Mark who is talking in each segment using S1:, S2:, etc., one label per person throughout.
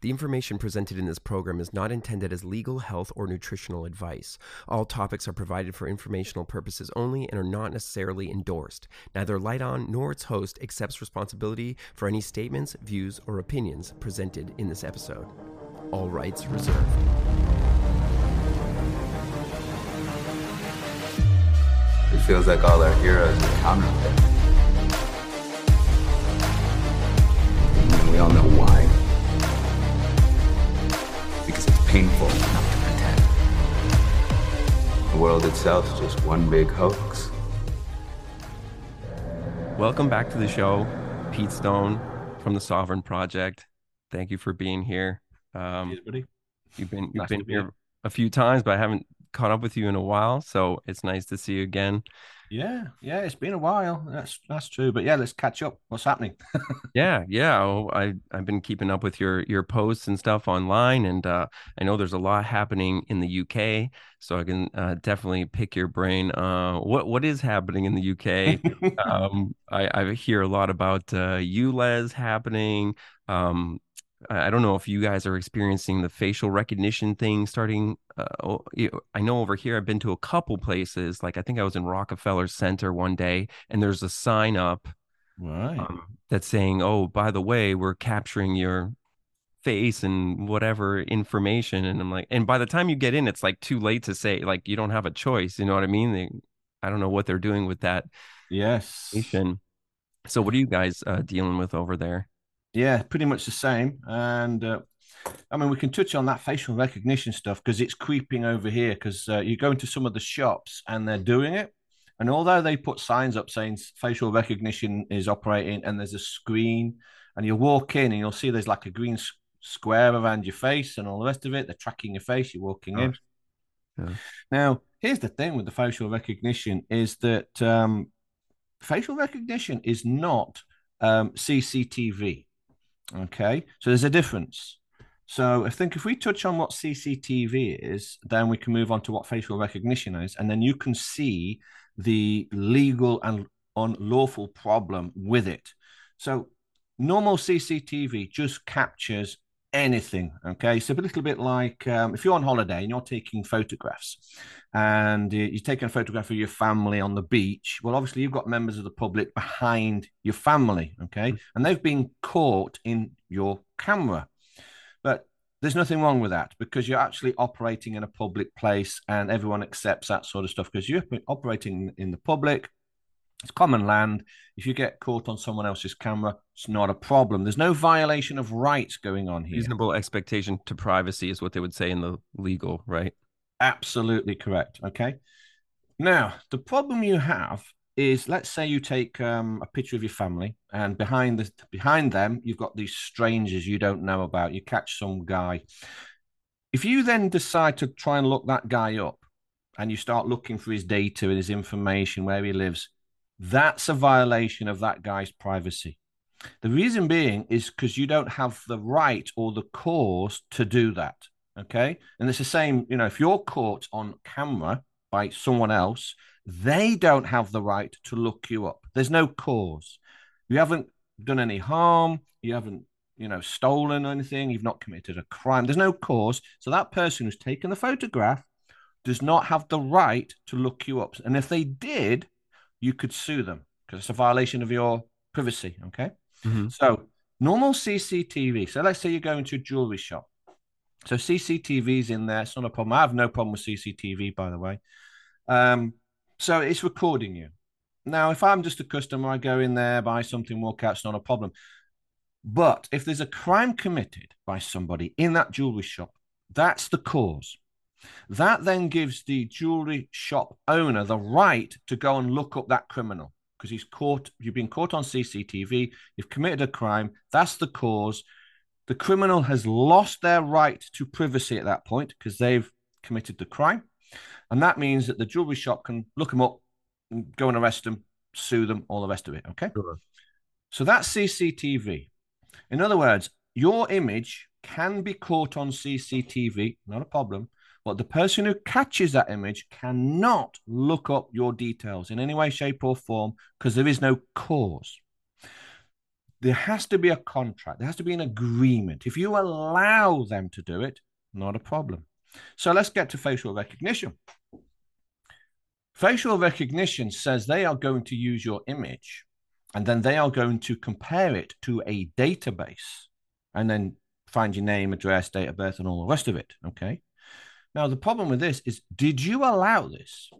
S1: The information presented in this program is not intended as legal, health, or nutritional advice. All topics are provided for informational purposes only and are not necessarily endorsed. Neither Light On nor its host accepts responsibility for any statements, views, or opinions presented in this episode. All rights reserved.
S2: It feels like all our heroes are counterfeit. We all know why. Painful not to pretend. The world itself is just one big hoax.
S1: Welcome back to the show, Pete Stone from the Sovereign Project. Thank you for being here. Um,
S3: Cheers, buddy.
S1: You've been you've
S3: Nice
S1: been here
S3: here.
S1: a few times, but I haven't caught up with you in a while, so it's nice to see you again.
S3: Yeah, yeah, it's been a while. That's that's true. But yeah, let's catch up. What's happening?
S1: Yeah, yeah. oh, I I've been keeping up with your your posts and stuff online, and uh, I know there's a lot happening in the UK, so I can uh, definitely pick your brain. Uh, what what is happening in the UK? um, I I hear a lot about uh, ULEZ happening. Um, I don't know if you guys are experiencing the facial recognition thing starting. Uh, I know over here I've been to a couple places. Like I think I was in Rockefeller Center one day, and there's a sign up
S3: right.
S1: um, that's saying, "Oh, by the way, we're capturing your face and whatever information." And I'm like, and by the time you get in, it's like too late to say, like you don't have a choice. You know what I mean? They, I don't know what they're doing with that
S3: yes.
S1: information. So, what are you guys uh, dealing with over there?
S3: Yeah, pretty much the same. And uh, I mean, we can touch on that facial recognition stuff because it's creeping over here. Because uh, you go into some of the shops and they're doing it, and although they put signs up saying facial recognition is operating, and there's a screen, and you walk in and you'll see there's like a green s- square around your face and all the rest of it. They're tracking your face. You're walking in.
S1: Yeah.
S3: Now, here's the thing with the facial recognition is that um, facial recognition is not um, CCTV. Okay, so there's a difference. So I think if we touch on what CCTV is, then we can move on to what facial recognition is, and then you can see the legal and unlawful problem with it. So normal CCTV just captures anything. Okay, it's a little bit like um, if you're on holiday and you're taking photographs, and you- you're taking a photograph of your family on the beach. Well, obviously you've got members of the public behind your family. Okay, and they've been caught in your camera, but there's nothing wrong with that because you're actually operating in a public place and everyone accepts that sort of stuff because you're operating in the public it's common land. If you get caught on someone else's camera, it's not a problem. There's no violation of rights going on here.
S1: Reasonable expectation to privacy is what they would say in the legal, right?
S3: Absolutely correct. Okay. Now, the problem you have is let's say you take um, a picture of your family and behind the behind them you've got these strangers you don't know about. You catch some guy. If you then decide to try and look that guy up and you start looking for his data and his information, where he lives, that's a violation of that guy's privacy. The reason being is because you don't have the right or the cause to do that. Okay. And it's the same, you know, if you're caught on camera by someone else, they don't have the right to look you up. There's no cause. You haven't done any harm. You haven't, you know, stolen anything. You've not committed a crime. There's no cause. So that person who's taken the photograph does not have the right to look you up. And if they did, you could sue them because it's a violation of your privacy. Okay.
S1: Mhm.
S3: So normal CCTV. So let's say you go into a jewelry shop. So CCTV's in there. It's not a problem. I have no problem with CCTV, by the way. Um, so it's recording you. Now, if I'm just a customer, I go in there, buy something, walk out. It's not a problem. But if there's a crime committed by somebody in that jewelry shop, that's the cause. That then gives the jewelry shop owner the right to go and look up that criminal because he's caught, you've been caught on CCTV, you've committed a crime, that's the cause. The criminal has lost their right to privacy at that point because they've committed the crime. And that means that the jewelry shop can look them up, and go and arrest them, sue them, all the rest of it. Okay.
S1: Sure.
S3: So that's CCTV. In other words, your image can be caught on CCTV, not a problem. But the person who catches that image cannot look up your details in any way, shape, or form because there is no cause. there has to be a contract, there has to be an agreement. If you allow them to do it, not a problem. So let's get to facial recognition. Facial recognition says they are going to use your image and then they are going to compare it to a database and then find your name, address, date of birth, and all the rest of it. Okay. Now, the problem with this is did you allow this?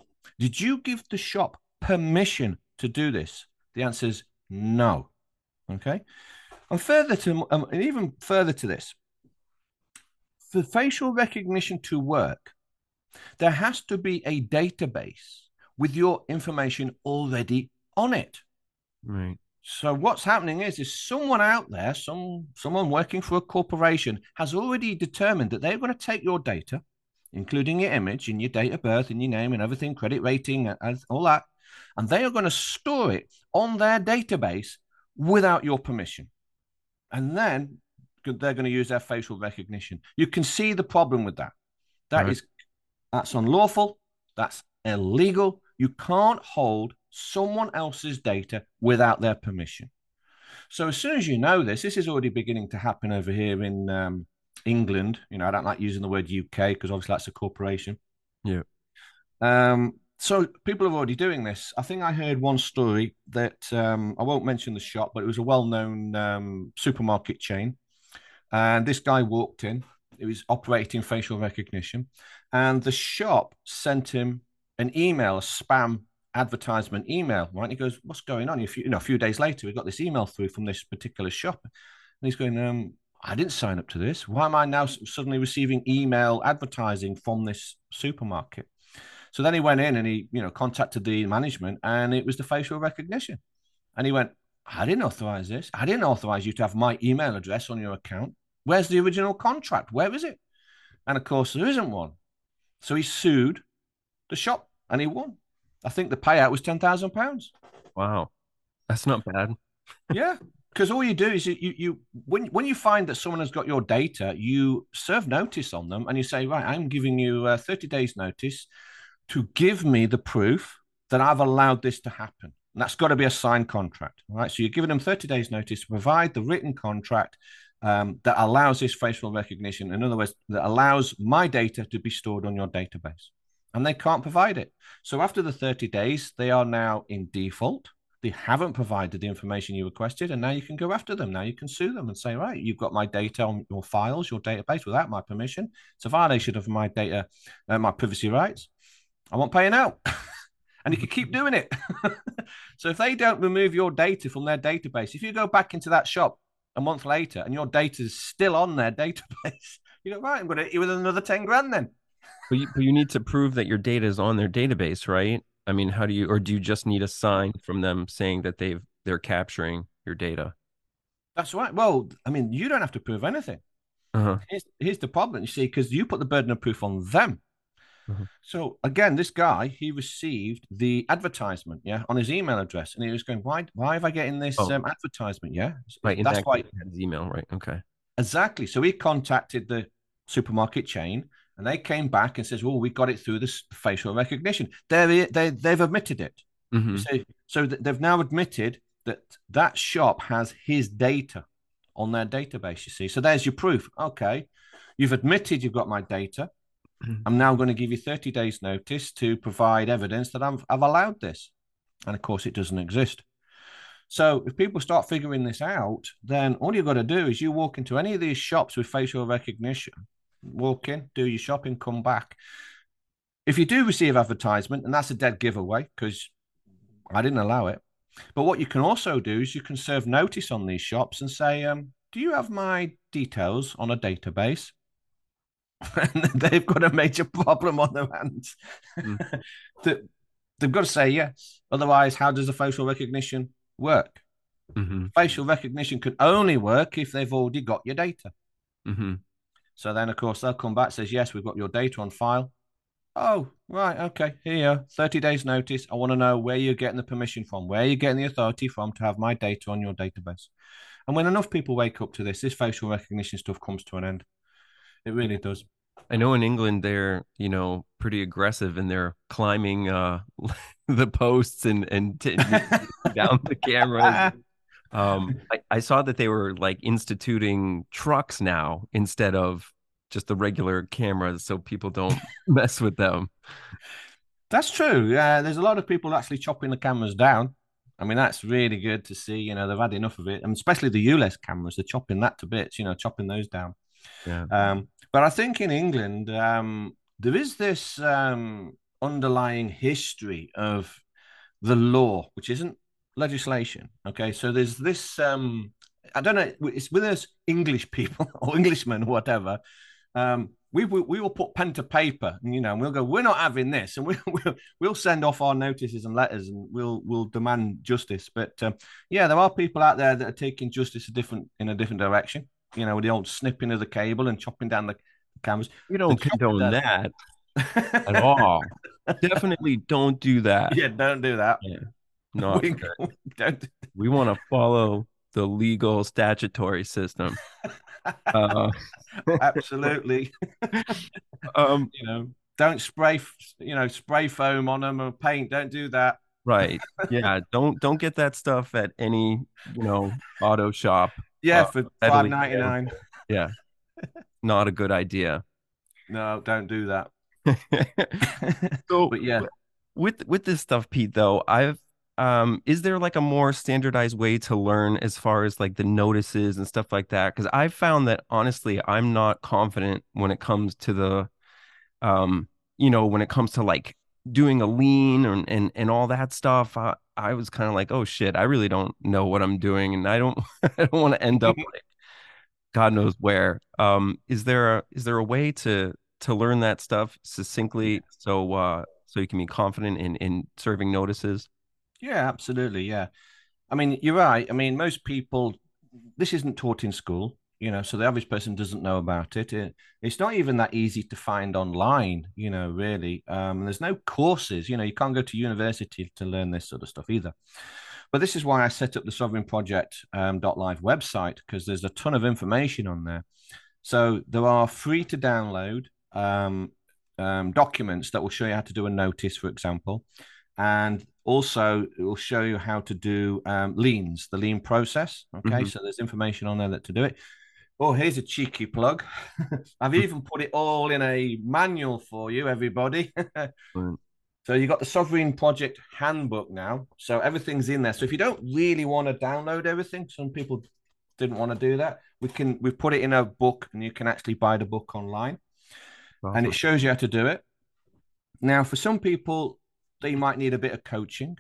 S3: Did you give the shop permission to do this? The answer is no. Okay. And further to, um, and even further to this, for facial recognition to work, there has to be a database with your information already on it.
S1: Right.
S3: So what's happening is, is someone out there, some someone working for a corporation, has already determined that they're going to take your data, including your image and your date of birth and your name and everything, credit rating and all that, and they are going to store it on their database without your permission. And then they're going to use their facial recognition. You can see the problem with that. That right. is, that's unlawful. That's illegal. You can't hold someone else's data without their permission. So as soon as you know this, this is already beginning to happen over here in um, England. You know, I don't like using the word UK because obviously that's a corporation.
S1: Yeah.
S3: Um, so people are already doing this. I think I heard one story that um, I won't mention the shop, but it was a well-known um, supermarket chain, and this guy walked in. It was operating facial recognition, and the shop sent him an email, a spam advertisement email. Right? And he goes, "What's going on?" A few, you know, a few days later, we got this email through from this particular shop, and he's going, um, "I didn't sign up to this. Why am I now suddenly receiving email advertising from this supermarket?" So then he went in and he, you know, contacted the management, and it was the facial recognition, and he went, "I didn't authorize this. I didn't authorize you to have my email address on your account. Where's the original contract? Where is it?" And of course, there isn't one. So he sued the shop and he won. I think the payout was ten thousand pounds.
S1: Wow, that's not bad.
S3: yeah, because all you do is you, you you when when you find that someone has got your data, you serve notice on them and you say, right, I'm giving you uh, thirty days notice to give me the proof that I've allowed this to happen. And that's got to be a signed contract, right? So you're giving them 30 days notice to provide the written contract um, that allows this facial recognition. In other words, that allows my data to be stored on your database and they can't provide it. So after the 30 days, they are now in default. They haven't provided the information you requested, and now you can go after them. Now you can sue them and say, right, you've got my data on your files, your database without my permission. It's a violation of my data, uh, my privacy rights. I want paying out. and you can keep doing it. so if they don't remove your data from their database, if you go back into that shop a month later and your data is still on their database, you go, right, I'm going to hit you with another 10 grand then.
S1: But you, but you need to prove that your data is on their database, right? I mean, how do you, or do you just need a sign from them saying that they've they're capturing your data?
S3: That's right. Well, I mean, you don't have to prove anything. Uh-huh. Here's, here's the problem, you see, because you put the burden of proof on them. Uh-huh. So again, this guy he received the advertisement, yeah, on his email address, and he was going, "Why? Why have I getting this oh. um, advertisement?" Yeah,
S1: right. That's that why his email, right? Okay,
S3: exactly. So he contacted the supermarket chain and they came back and says, "Well, we got it through this facial recognition." They they they've admitted it. Mm-hmm. So so they've now admitted that that shop has his data on their database. You see, so there's your proof. Okay, you've admitted you've got my data. Mm-hmm. I'm now going to give you 30 days notice to provide evidence that I've, I've allowed this. And of course, it doesn't exist. So if people start figuring this out, then all you've got to do is you walk into any of these shops with facial recognition walk in, do your shopping, come back. If you do receive advertisement, and that's a dead giveaway because I didn't allow it. But what you can also do is you can serve notice on these shops and say, um, "Do you have my details on a database?" and they've got a major problem on their hands. Mm. they've got to say yes. Otherwise, how does the facial recognition work? Mm-hmm. Facial recognition can only work if they've already got your data. Mm-hmm. So then, of course, they'll come back says, "Yes, we've got your data on file." Oh, right, okay, here, thirty days notice. I want to know where you're getting the permission from, where you're getting the authority from to have my data on your database. And when enough people wake up to this, this facial recognition stuff comes to an end. It really does.
S1: I know in England they're you know pretty aggressive and they're climbing uh, the posts and and t- down the cameras. Um, I, I saw that they were like instituting trucks now instead of just the regular cameras, so people don't mess with them.
S3: That's true. Yeah, there's a lot of people actually chopping the cameras down. I mean, that's really good to see. You know, they've had enough of it, and especially the ULEZ cameras, they're chopping that to bits. You know, chopping those down.
S1: Yeah.
S3: Um, but I think in England, um, there is this um, underlying history of the law, which isn't legislation. Okay, so there's this. Um, I don't know. It's with us English people or Englishmen or whatever. Um, we, we, we will put pen to paper, and you know, and we'll go. We're not having this, and we, we'll we'll send off our notices and letters, and we'll we'll demand justice. But um, yeah, there are people out there that are taking justice a different in a different direction. You know, with the old snipping of the cable and chopping down the cameras.
S1: We don't condone that at all. Definitely don't do that.
S3: Yeah, don't do that.
S1: Yeah. No,
S3: we, we don't.
S1: we want to follow the legal statutory system. Uh,
S3: Absolutely.
S1: um,
S3: you know, don't spray, you know, spray foam on them or paint. Don't do that.
S1: right. Yeah. Don't don't get that stuff at any you know auto shop.
S3: Yeah,
S1: Uh,
S3: for five ninety nine.
S1: Yeah. Not a good idea.
S3: No, don't do that.
S1: so
S3: But yeah,
S1: with with this stuff, Pete, though, I've um is there like a more standardized way to learn as far as like the notices and stuff like that? Because I've found that honestly, I'm not confident when it comes to the um, you know, when it comes to like doing a lien and and, and all that stuff. I, I was kind of like, oh shit, I really don't know what I'm doing, and I don't I don't want to end up like God knows where. Um, is there a is there a way to to learn that stuff succinctly so uh so you can be confident in in serving notices?
S3: Yeah, absolutely. Yeah. I mean, you're right. I mean, most people, this isn't taught in school, you know, so the average person doesn't know about it. it it's not even that easy to find online, you know, really. Um, there's no courses, you know, you can't go to university to learn this sort of stuff either. But this is why I set up the Sovereign Project um, .live website because there's a ton of information on there. So there are free to download um, um, documents that will show you how to do a notice, for example, and also it will show you how to do um, liens, the lien process. Okay,
S1: Mhm.
S3: so there's information on there that to do it. Oh, here's a cheeky plug. I've even put it all in a manual for you, everybody. So you've got the Sovereign Project Handbook now. So everything's in there. So if you don't really want to download everything, some people didn't want to do that. We can we put it in a book, and you can actually buy the book online, and it shows you how to do it. Now, for some people, they might need a bit of coaching.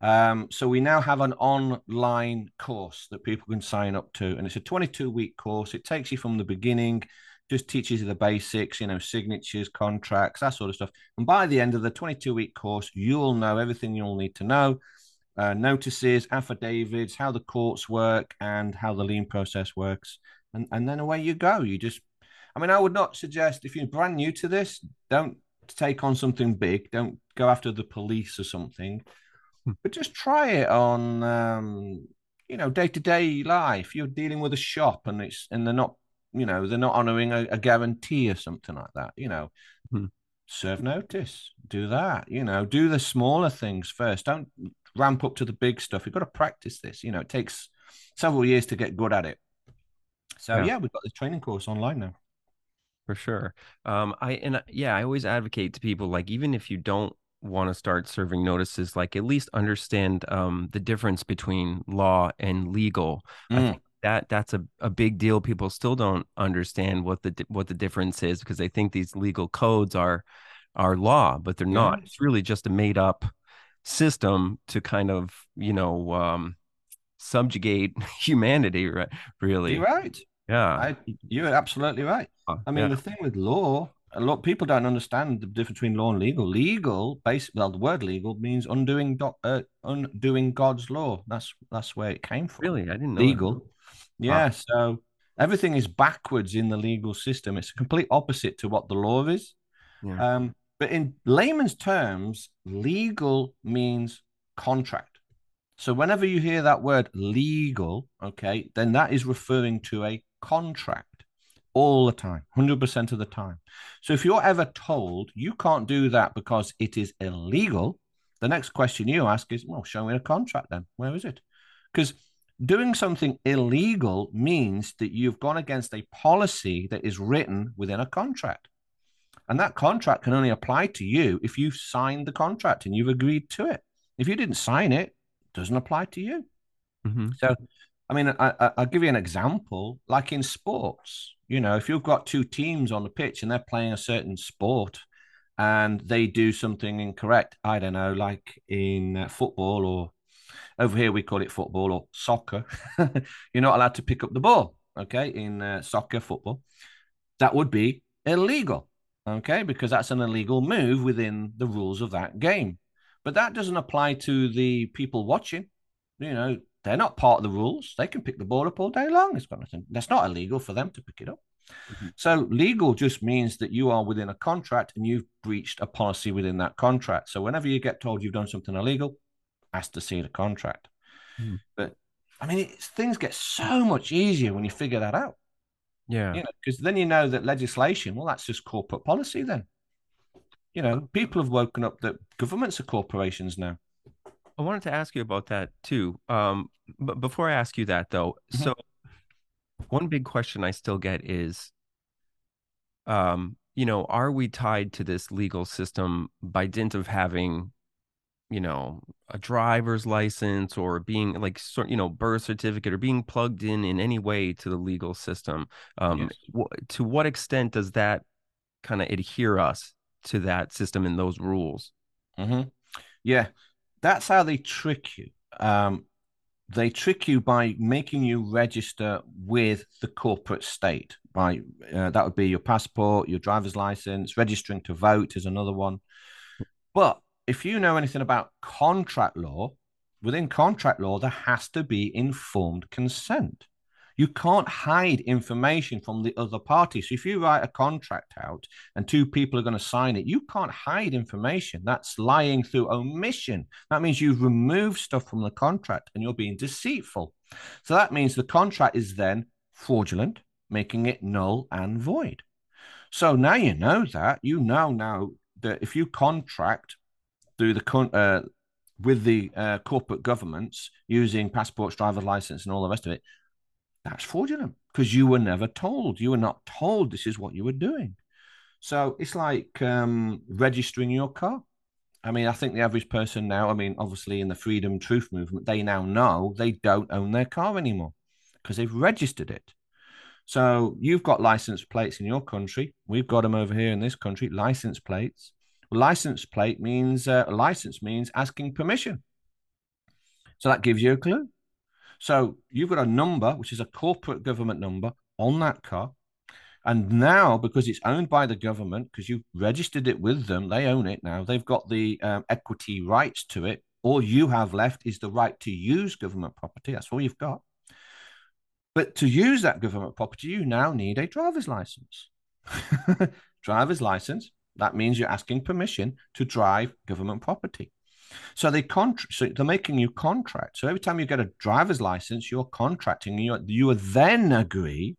S3: Um, so we now have an online course that people can sign up to, and it's a 22 week course. It takes you from the beginning, just teaches you the basics, you know, signatures, contracts, that sort of stuff. And by the end of the 22 week course, you'll know everything you'll need to know uh, notices, affidavits, how the courts work, and how the lien process works. And, and then away you go. You just, I mean, I would not suggest if you're brand new to this, don't take on something big. Don't go after the police or something,
S1: Hmm.
S3: but just try it on, um, you know, day to day life. You're dealing with a shop and it's, and they're not, you know, they're not honoring a, a guarantee or something like that, you know.
S1: Hmm.
S3: Serve notice, do that, you know, do the smaller things first. Don't ramp up to the big stuff. You've got to practice this. You know, it takes several years to get good at it. So
S1: Yeah.
S3: yeah, we've got the training course online now.
S1: For sure. Um, I and yeah, I always advocate to people like even if you don't want to start serving notices, like at least understand um the difference between law and legal. I
S3: Mm.
S1: think that that's a, a big deal. People still don't understand what the what the difference is because they think these legal codes are are law, but they're not. It's really just a made up system to kind of you know um subjugate humanity, right? Really,
S3: You're right.
S1: Yeah.
S3: I, you're absolutely right. I mean,
S1: yeah.
S3: the thing with law, a lot people don't understand the difference between law and legal. Legal, basically, well, the word legal means undoing doc, uh, undoing God's law. That's that's where it came from.
S1: really, I didn't know that.
S3: legal. Yeah, so everything is backwards in the legal system. It's a complete opposite to what the law is.
S1: Yeah.
S3: Um, but in layman's terms, legal means contract. So whenever you hear that word legal, okay, then that is referring to a contract all the time, 100% of the time. So if you're ever told you can't do that because it is illegal, the next question you ask is, well, show me a contract then. Where is it? Because doing something illegal means that you've gone against a policy that is written within a contract. And that contract can only apply to you if you've signed the contract and you've agreed to it. If you didn't sign it, it doesn't apply to you. Mm-hmm. So, I mean, I, will give you an example. Like in sports, you know, if you've got two teams on the pitch and they're playing a certain sport and they do something incorrect, I don't know, like in uh, football or over here we call it football or soccer. You're not allowed to pick up the ball, okay? In uh, soccer, football, that would be illegal, okay? Because that's an illegal move within the rules of that game. But that doesn't apply to the people watching. You know, they're not part of the rules. They can pick the ball up all day long. It's got nothing. That's not illegal for them to pick it up. Mm-hmm. So legal just means that you are within a contract and you've breached a policy within that contract. So whenever you get told you've done something illegal, ask to see the contract. Mm. But I mean, things get so much easier when you figure that out.
S1: Yeah,
S3: because you know, then you know that legislation. Well, that's just corporate policy. Then, you know, people have woken up that governments are corporations now.
S1: I wanted to ask you about that too. Um, but before I ask you that, though, mm-hmm. so one big question I still get is, um, you know, are we tied to this legal system by dint of having you know a driver's license or being like sort you know birth certificate or being plugged in in any way to the legal system um yes. to what extent does that kind of adhere us to that system and those rules
S3: mm-hmm. yeah that's how they trick you. Um they trick you by making you register with the corporate state by uh, that would be your passport your driver's license registering to vote is another one. But if you know anything about contract law, within contract law, there has to be informed consent. You can't hide information from the other party. So if you write a contract out and two people are going to sign it, you can't hide information. That's lying through omission. That means you've removed stuff from the contract and you're being deceitful. So that means the contract is then fraudulent, making it null and void. So now you know that. You now know now that if you contract through the uh, with the uh, corporate governments using passports, driver license, and all the rest of it, that's fraudulent because you were never told. You were not told this is what you were doing. So it's like um, registering your car. I mean, I think the average person now, I mean, obviously in the freedom truth movement, they now know they don't own their car anymore because they've registered it. So you've got license plates in your country. We've got them over here in this country, license plates. License plate means uh, license means asking permission. So that gives you a clue. So you've got a number, which is a corporate government number on that car. And now, because it's owned by the government, because you registered it with them, they own it now. They've got the um, equity rights to it. All you have left is the right to use government property. That's all you've got. But to use that government property, you now need a driver's license. driver's license that means you're asking permission to drive government property. So they contract. So they're making you contract. So every time you get a driver's license, you're contracting. You you then agree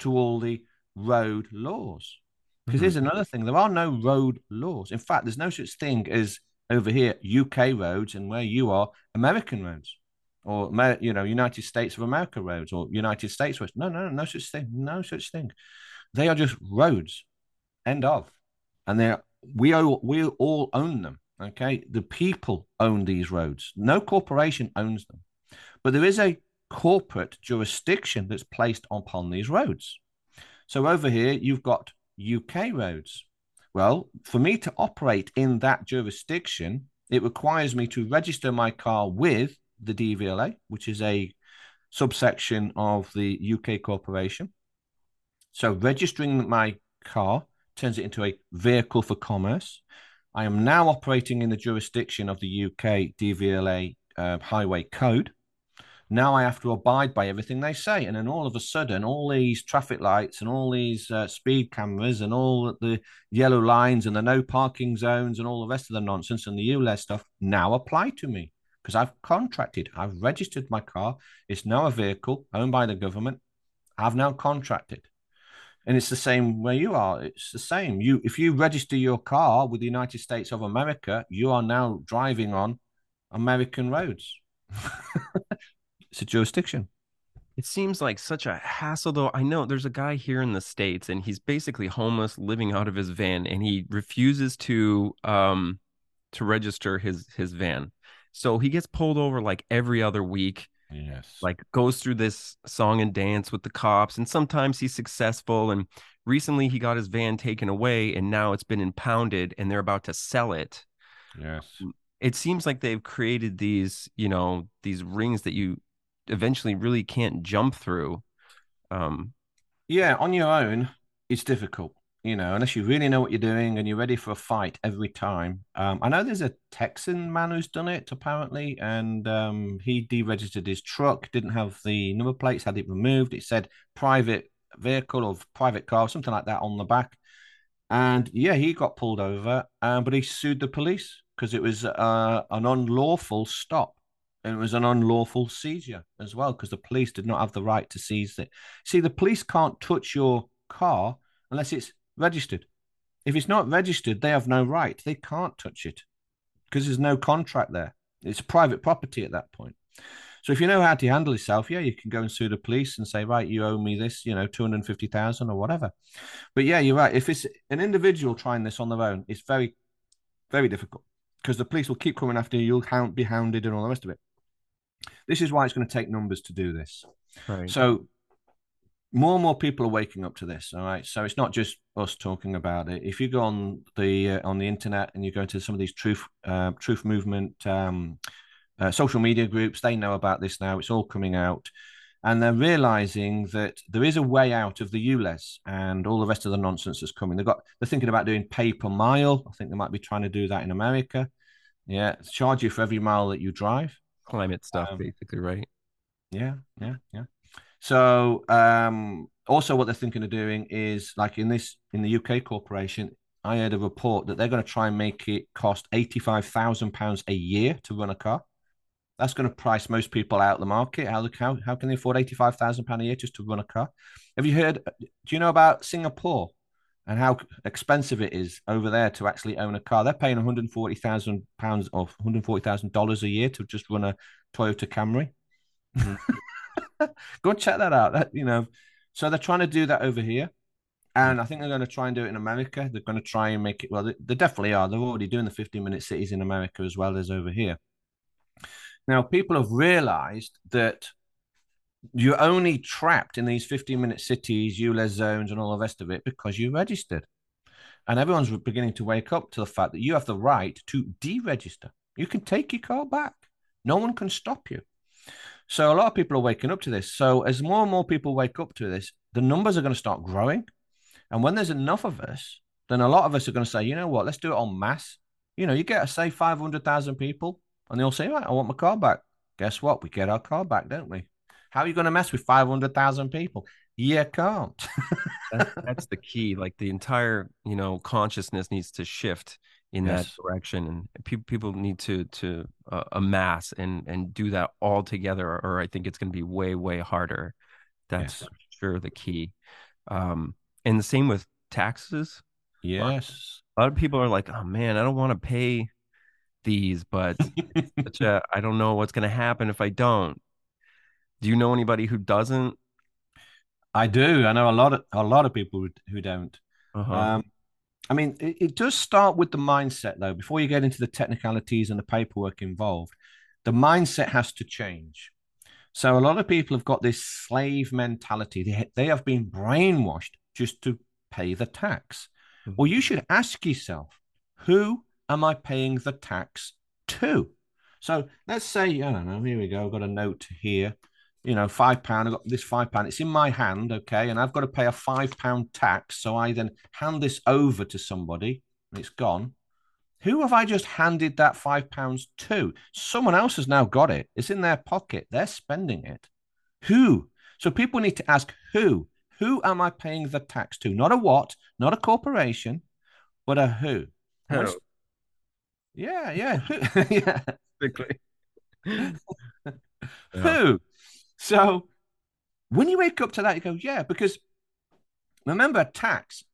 S3: to all the road laws. Because mm-hmm. here's another thing: there are no road laws. In fact, there's no such thing as over here UK roads, and where you are American roads, or you know United States of America roads, or United States roads. No, no, no, no such thing. No such thing. They are just roads. End of and they we all, we all own them. Okay, the people own these roads. No corporation owns them, but there is a corporate jurisdiction that's placed upon these roads. So over here, you've got UK roads. Well, for me to operate in that jurisdiction, it requires me to register my car with the DVLA, which is a subsection of the UK corporation. So registering my car turns it into a vehicle for commerce. I am now operating in the jurisdiction of the UK DVLA uh, highway code. Now I have to abide by everything they say. And then all of a sudden, all these traffic lights and all these uh, speed cameras and all the yellow lines and the no parking zones and all the rest of the nonsense and the ULEZ stuff now apply to me because I've contracted, I've registered my car. It's now a vehicle owned by the government. I've now contracted and it's the same where you are it's the same you if you register your car with the united states of america you are now driving on american roads it's a jurisdiction.
S1: It seems like such a hassle, though. I know there's a guy here in the States and he's basically homeless, living out of his van, and he refuses to um to register his his van. So he gets pulled over like every other week.
S3: Yes.
S1: Like goes through this song and dance with the cops, and sometimes he's successful. And recently he got his van taken away, and now it's been impounded, and they're about to sell it.
S3: Yes.
S1: It seems like they've created these, you know, these rings that you eventually really can't jump through. Um,
S3: yeah, on your own, it's difficult, you know, unless you really know what you're doing and you're ready for a fight every time. Um, I know there's a Texan man who's done it apparently, and um, he deregistered his truck, didn't have the number plates, had it removed. It said private vehicle or private car, something like that on the back. And yeah, he got pulled over, um, but he sued the police because it was uh, an unlawful stop and it was an unlawful seizure as well because the police did not have the right to seize it. See, the police can't touch your car unless it's registered. If it's not registered, they have no right. They can't touch it because there's no contract there. It's private property at that point. So if you know how to handle yourself, yeah, you can go and sue the police and say, right, you owe me this, you know, two hundred fifty thousand or whatever. But yeah, you're right. If it's an individual trying this on their own, it's very, very difficult because the police will keep coming after you. You'll hound, be hounded and all the rest of it. This is why it's going to take numbers to do this.
S1: right.
S3: So more and more people are waking up to this. All right. So it's not just us talking about it. If you go on the uh, on the internet and you go to some of these truth uh, truth movement um, uh, social media groups, they know about this now. It's all coming out. And they're realizing that there is a way out of the ULEZ and all the rest of the nonsense that's coming. They've got they're thinking about doing pay per mile. I think they might be trying to do that in America. Yeah, charge you for every mile that you drive.
S1: climate stuff,
S3: um,
S1: basically, right?
S3: Yeah, yeah, yeah. So um, also what they're thinking of doing is like in this in the UK corporation, I heard a report that they're going to try and make it cost eighty five thousand pounds a year to run a car. That's going to price most people out of the market. How how, how can they afford eighty five thousand pound a year just to run a car? Have you heard? Do you know about Singapore and how expensive it is over there to actually own a car? They're paying one hundred forty thousand pounds or one hundred forty thousand dollars a year to just run a Toyota Camry. Go check that out. That you know, so they're trying to do that over here, and I think they're going to try and do it in America. They're going to try and make it. Well, they, they definitely are. They're already doing the fifteen minute cities in America as well as over here. Now, people have realized that you're only trapped in these 15 minute cities, ULEZ zones, and all the rest of it because you registered. And everyone's beginning to wake up to the fact that you have the right to deregister. You can take your car back, no one can stop you. So, a lot of people are waking up to this. So, as more and more people wake up to this, the numbers are going to start growing. And when there's enough of us, then a lot of us are going to say, you know what, let's do it on mass. You know, you get, say, 500,000 people, and they'll say, right, I want my car back. Guess what? We get our car back, don't we? How are you going to mess with 500,000 people? You can't.
S1: That, that's the key. Like the entire, you know, consciousness needs to shift in
S3: Yes.
S1: that direction, and people people need to to uh, amass and and do that all together, or I think it's going to be way way harder. That's
S3: Yes.
S1: sure the key. Um, and the same with taxes.
S3: yes.
S1: A lot of people are like, "Oh man, I don't want to pay these, but such a, I don't know what's going to happen if I don't." Do you know anybody who doesn't?
S3: I do. I know a lot of a lot of people who, who don't.
S1: Uh-huh.
S3: Um, I mean, it, it does start with the mindset, though. Before you get into the technicalities and the paperwork involved, the mindset has to change. So a lot of people have got this slave mentality. They they have been brainwashed just to pay the tax. Well, you mm-hmm. should ask yourself, who am I paying the tax to? So let's say, I don't know, here we go. I've got a note here. You know, five pound. I've got this five pound. It's in my hand, okay, and I've got to pay a five pound tax. So I then hand this over to somebody, and it's gone. Who have I just handed that five pounds to? Someone else has now got it. It's in their pocket. They're spending it. Who? So people need to ask who. Who am I paying the tax to? Not a what, not a corporation, but a who. And once-
S1: Who.
S3: Yeah, yeah, who- yeah.
S1: Yeah.
S3: Who? So when you wake up to that, you go, yeah, because remember, tax,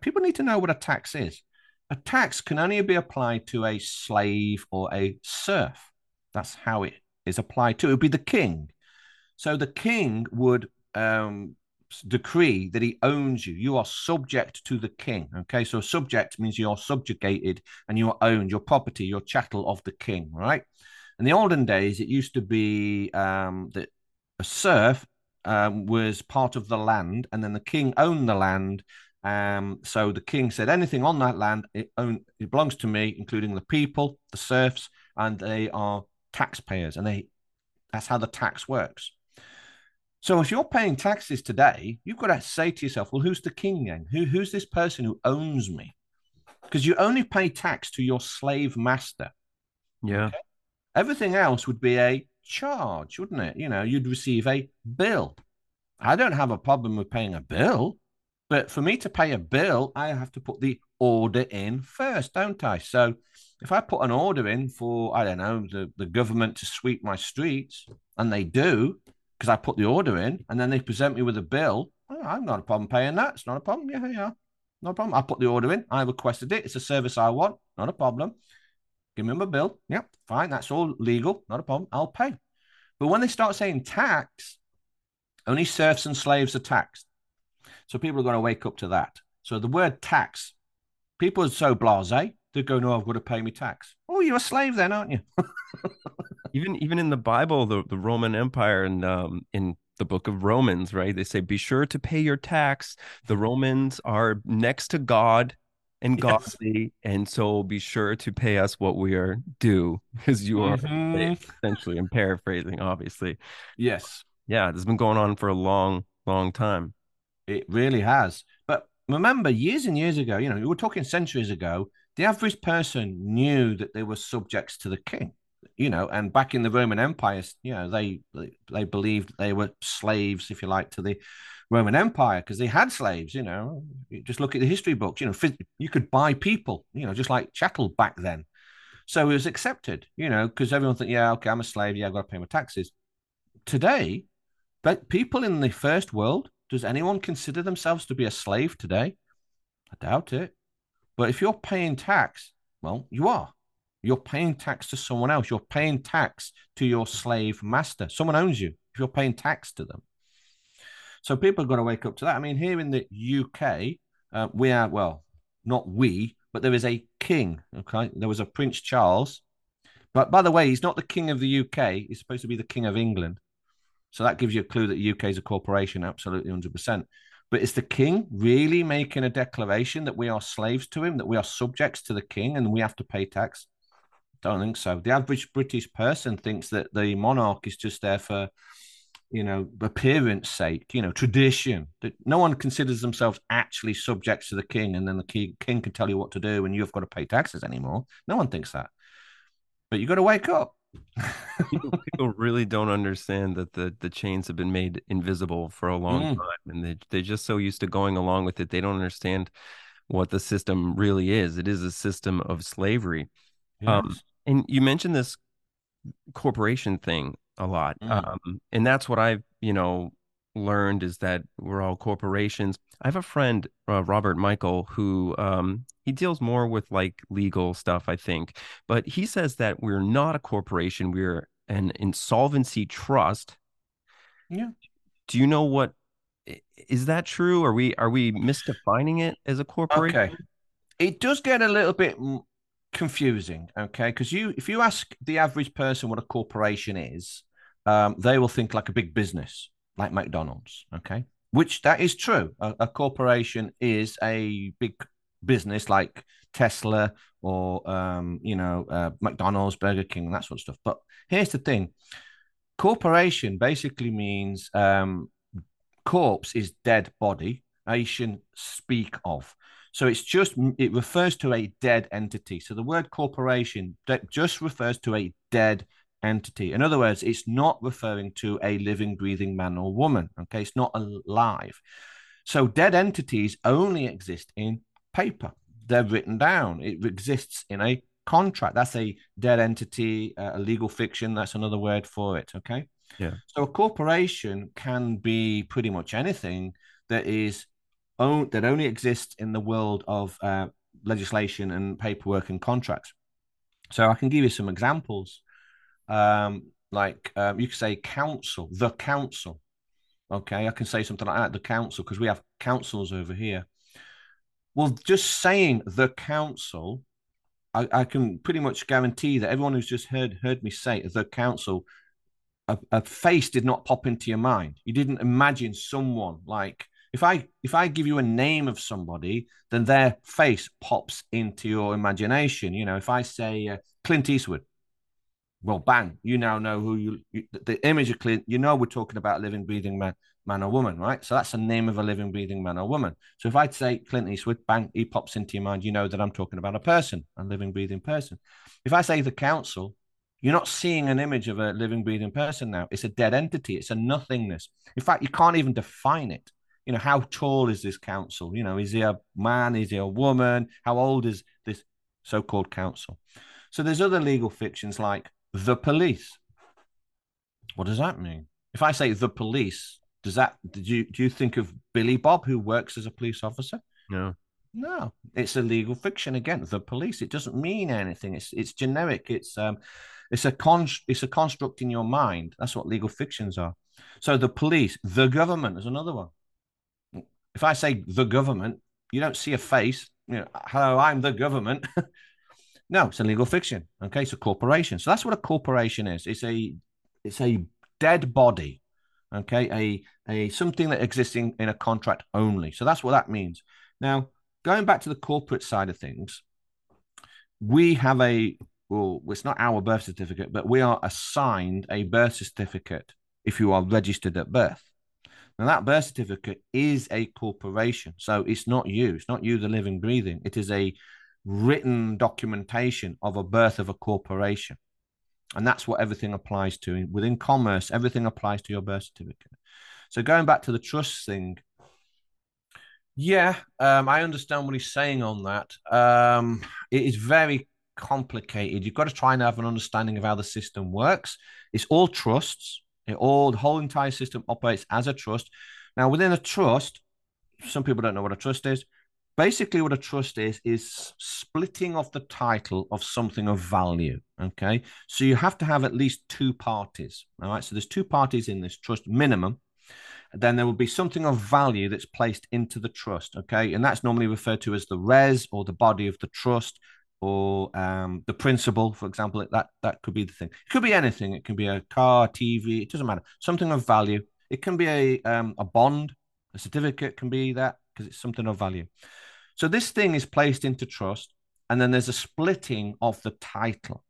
S3: people need to know what a tax is. A tax can only be applied to a slave or a serf. That's how it is applied to. It would be the king. So the king would um, decree that he owns you. You are subject to the king. Okay, so subject means you're subjugated and you're owned, your property, your chattel of the king, right? In the olden days, it used to be um, that a serf um, was part of the land, and then the king owned the land. Um, so the king said, anything on that land, it, own, it belongs to me, including the people, the serfs, and they are taxpayers, and they that's how the tax works. So if you're paying taxes today, you've got to say to yourself, well, who's the king then? Who, who's this person who owns me? Because you only pay tax to your slave master.
S1: Yeah. Okay?
S3: Everything else would be a charge, wouldn't it? You know, you'd receive a bill. I don't have a problem with paying a bill, but for me to pay a bill, I have to put the order in first, don't I? So if I put an order in for, I don't know, the, the government to sweep my streets, and they do, because I put the order in and then they present me with a bill. Oh, I've not a problem paying that. It's not a problem. Yeah, yeah. No problem. I put the order in. I requested it. It's a service I want. Not a problem. Give me my bill. Yep, fine. That's all legal. Not a problem. I'll pay. But when they start saying tax, only serfs and slaves are taxed. So people are going to wake up to that. So the word tax, people are so blase, they go, no, I've got to pay me tax. Oh, you're a slave then, aren't you?
S1: even even in the Bible, the, the Roman Empire and um, in the book of Romans, right? They say, be sure to pay your tax. The Romans are next to God and godly, yes. and so be sure to pay us what we are due, because you are mm-hmm. essentially. I'm paraphrasing, obviously.
S3: Yes.
S1: Yeah, this has been going on for a long, long time.
S3: It really has. But remember, years and years ago, you know, we were talking centuries ago, the average person knew that they were subjects to the king you know, and back in the Roman Empire, you know, they they believed they were slaves, if you like, to the Roman Empire because they had slaves. You know, just look at the history books. You know, you could buy people. You know, just like chattel back then. So it was accepted. You know, because everyone thought, yeah, okay, I'm a slave. Yeah, I've got to pay my taxes. Today, but people in the first world, does anyone consider themselves to be a slave today? I doubt it. But if you're paying tax, well, you are. You're paying tax to someone else. You're paying tax to your slave master. Someone owns you if you're paying tax to them. So people are going to wake up to that. I mean, here in the UK, uh, we are, well, not we, but there is a king. Okay. There was a Prince Charles. But by the way, he's not the king of the UK. He's supposed to be the king of England. So that gives you a clue that the UK is a corporation, absolutely 100%. But is the king really making a declaration that we are slaves to him, that we are subjects to the king and we have to pay tax? Don't think so. The average British person thinks that the monarch is just there for, you know, appearance sake, you know, tradition. That no one considers themselves actually subjects to the king, and then the king, king can tell you what to do, and you've got to pay taxes anymore. No one thinks that. But you got to wake up.
S1: people, people, really don't understand that the the chains have been made invisible for a long mm. time, and they they're just so used to going along with it. They don't understand what the system really is. It is a system of slavery. Um, yes. Um, and you mentioned this corporation thing a lot. Mm. Um, and that's what I've, you know, learned is that we're all corporations. I have a friend, uh, Robert Michael, who um, he deals more with like legal stuff, I think. But he says that we're not a corporation, we're an insolvency trust.
S3: Yeah.
S1: Do you know what is that true? Are we are we misdefining it as a corporation?
S3: Okay. It does get a little bit confusing, okay? Because you, if you ask the average person what a corporation is, um, they will think like a big business, like McDonald's, okay? Which that is true. A, a corporation is a big business like Tesla or um, you know uh, McDonald's, Burger King, that sort of stuff. But here's the thing: corporation basically means um, corpse is dead body. Asian speak of. So it's just, it refers to a dead entity. So the word corporation just refers to a dead entity. In other words, it's not referring to a living, breathing man or woman. Okay. It's not alive. So dead entities only exist in paper, they're written down. It exists in a contract. That's a dead entity, uh, a legal fiction. That's another word for it. Okay.
S1: Yeah.
S3: So a corporation can be pretty much anything that is own, that only exists in the world of uh, legislation and paperwork and contracts. So I can give you some examples. Um, like um, you could say council, the council. Okay, I can say something like that, the council, because we have councils over here. Well, just saying the council, I, I, can pretty much guarantee that everyone who's just heard heard me say the council, a, a face did not pop into your mind. You didn't imagine someone like if I if I give you a name of somebody, then their face pops into your imagination. You know, if I say uh, Clint Eastwood, well, bang, you now know who you, you, the image of Clint, you know, we're talking about a living, breathing man, man or woman, right? So that's the name of a living, breathing man or woman. So if I'd say Clint Eastwood, bang, he pops into your mind, you know that I'm talking about a person, a living, breathing person. If I say the council, you're not seeing an image of a living, breathing person now. It's a dead entity, it's a nothingness. In fact, you can't even define it. You know, how tall is this council? You know, is he a man? Is he a woman? How old is this so called council? So there's other legal fictions like the police. What does that mean? If I say the police, does that do you do you think of Billy Bob who works as a police officer?
S1: No.
S3: No, it's a legal fiction again. The police. It doesn't mean anything. It's it's generic. It's um, it's a con it's a construct in your mind. That's what legal fictions are. So the police, the government is another one. If I say the government, you don't see a face. You know, hello, I'm the government. No, it's a legal fiction. Okay, it's a corporation. So that's what a corporation is. It's a it's a dead body. Okay, a a something that exists in, in a contract only. So that's what that means. Now, going back to the corporate side of things, we have a well, it's not our birth certificate, but we are assigned a birth certificate if you are registered at birth. Now, that birth certificate is a corporation. So it's not you. It's not you, the living, breathing. It is a written documentation of a birth of a corporation. And that's what everything applies to. Within commerce, everything applies to your birth certificate. So going back to the trust thing, yeah, um, I understand what he's saying on that. Um, it is very complicated. You've got to try and have an understanding of how the system works. It's all trusts. It all the whole entire system operates as a trust. Now, within a trust, some people don't know what a trust is basically what a trust is is splitting off the title of something of value okay? So you have to have at least two parties all right? So there's two parties in this trust minimum. Then there will be something of value that's placed into the trust okay? And that's normally referred to as the res or the body of the trust or um, the principal for example. That that could be the thing. It could be anything. It can be a car tv it doesn't matter. Something of value. It can be a um, a bond. A certificate can be that because it's something of value so this thing is placed into trust, and then there's a splitting of the title.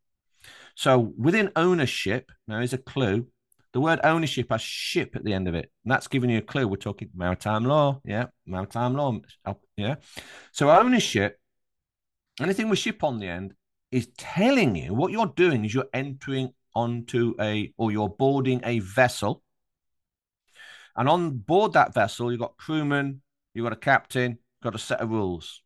S3: So within ownership, now here's a clue. The word ownership has ship at the end of it. And that's giving you a clue. We're talking maritime law. Yeah. Maritime law. Yeah. So ownership, anything with ship on the end, is telling you what you're doing is you're entering onto a or you're boarding a vessel. And on board that vessel, you've got crewmen, you've got a captain, got a set of rules.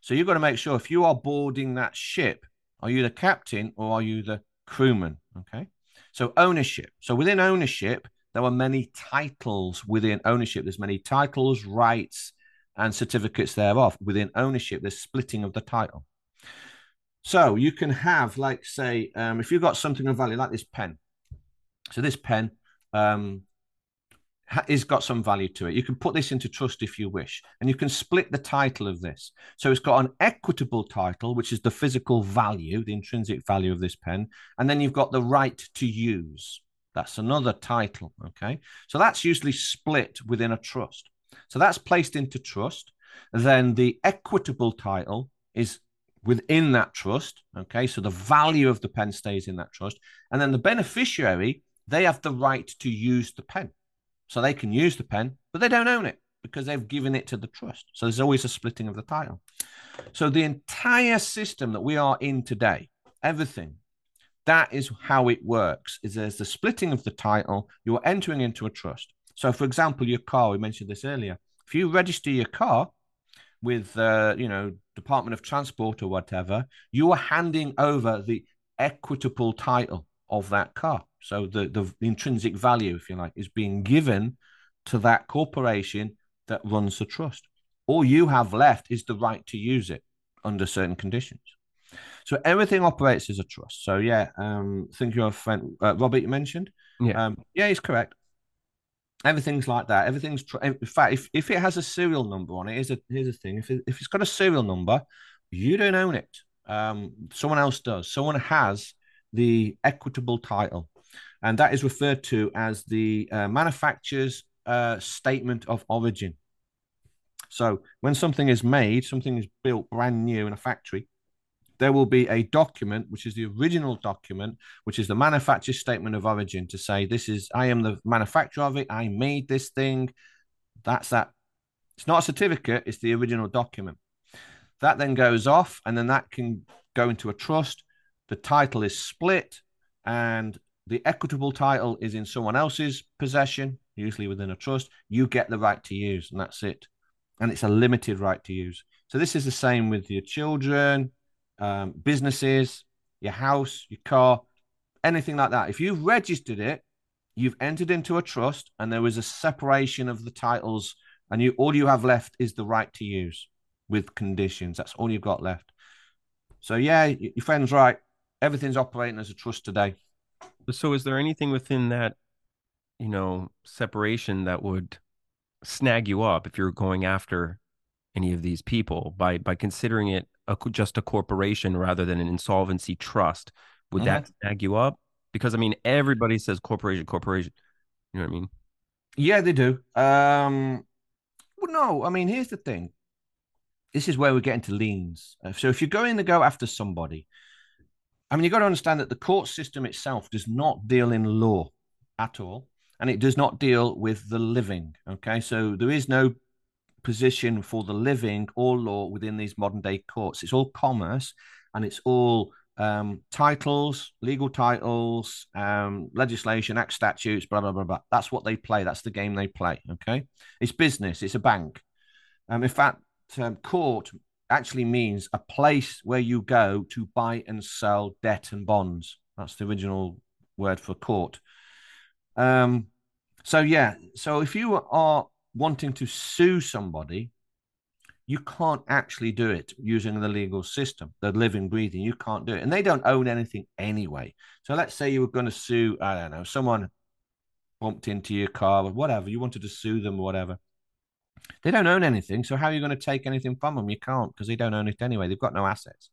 S3: So you've got to make sure if you are boarding that ship, are you the captain or are you the crewman? Okay. So ownership. So within ownership, there are many titles within ownership. There's many titles, rights, and certificates thereof. Within ownership, there's splitting of the title. So you can have, like, say, um, if you've got something of value, like this pen. So this pen, um, is got some value to it. You can put this into trust if you wish, and you can split the title of this. So it's got an equitable title, which is the physical value, the intrinsic value of this pen, and then you've got the right to use. That's another title. Okay. So that's usually split within a trust. So that's placed into trust. Then the equitable title is within that trust. Okay. So the value of the pen stays in that trust. And then the beneficiary, they have the right to use the pen. So they can use the pen, but they don't own it because they've given it to the trust. So there's always a splitting of the title. So the entire system that we are in today, everything, that is how it works. Is there's the splitting of the title, you're entering into a trust. So for example, your car, we mentioned this earlier. If you register your car with uh, you know, Department of Transport or whatever, you are handing over the equitable title of that car. So the, the, the intrinsic value, if you like, is being given to that corporation that runs the trust. All you have left is the right to use it under certain conditions. So everything operates as a trust. So yeah, um, think your friend uh, Robert you mentioned.
S1: Yeah.
S3: Um, yeah, he's correct. Everything's like that. Everything's tr- in fact, if, if it has a serial number on it, here's a here's a thing. If it, if it's got a serial number, you don't own it. Um, someone else does. Someone has the equitable title, and that is referred to as the uh, manufacturer's uh, statement of origin. So when something is made, something is built brand new in a factory, there will be a document, which is the original document, which is the manufacturer's statement of origin to say, this is, I am the manufacturer of it. I made this thing. That's that. It's not a certificate, it's the original document. That then goes off, and then that can go into a trust. The title is split, and the equitable title is in someone else's possession, usually within a trust. You get the right to use, and that's it. And it's a limited right to use. So this is the same with your children, um, businesses, your house, your car, anything like that. If you've registered it, you've entered into a trust, and there was a separation of the titles, and you all you have left is the right to use with conditions. That's all you've got left. So yeah, your friend's right. Everything's operating as a trust today.
S1: So is there anything within that, you know, separation that would snag you up if you're going after any of these people by by considering it a, just a corporation rather than an insolvency trust? Would that
S3: Mm-hmm.
S1: snag you up? Because I mean, everybody says corporation, corporation. You know what I mean?
S3: Yeah, they do. Um, well, no, I mean, here's the thing. This is where we get into liens. Uh, So if you're going to go after somebody, I mean, you've got to understand that the court system itself does not deal in law at all, and it does not deal with the living. Okay, so there is no position for the living or law within these modern day courts. It's all commerce, and it's all um, titles, legal titles, um, legislation, act statutes, blah blah blah blah. That's what they play. That's the game they play. Okay, it's business. It's a bank. Um, in fact, um, court actually means a place where you go to buy and sell debt and bonds. That's the original word for court. Um, so yeah, so if you are wanting to sue somebody, you can't actually do it using the legal system, the living, breathing. You can't do it, and they don't own anything anyway. So let's say you were going to sue, I don't know, someone bumped into your car or whatever. You wanted to sue them or whatever. They don't own anything. So how are you going to take anything from them? You can't because they don't own it anyway. They've got no assets.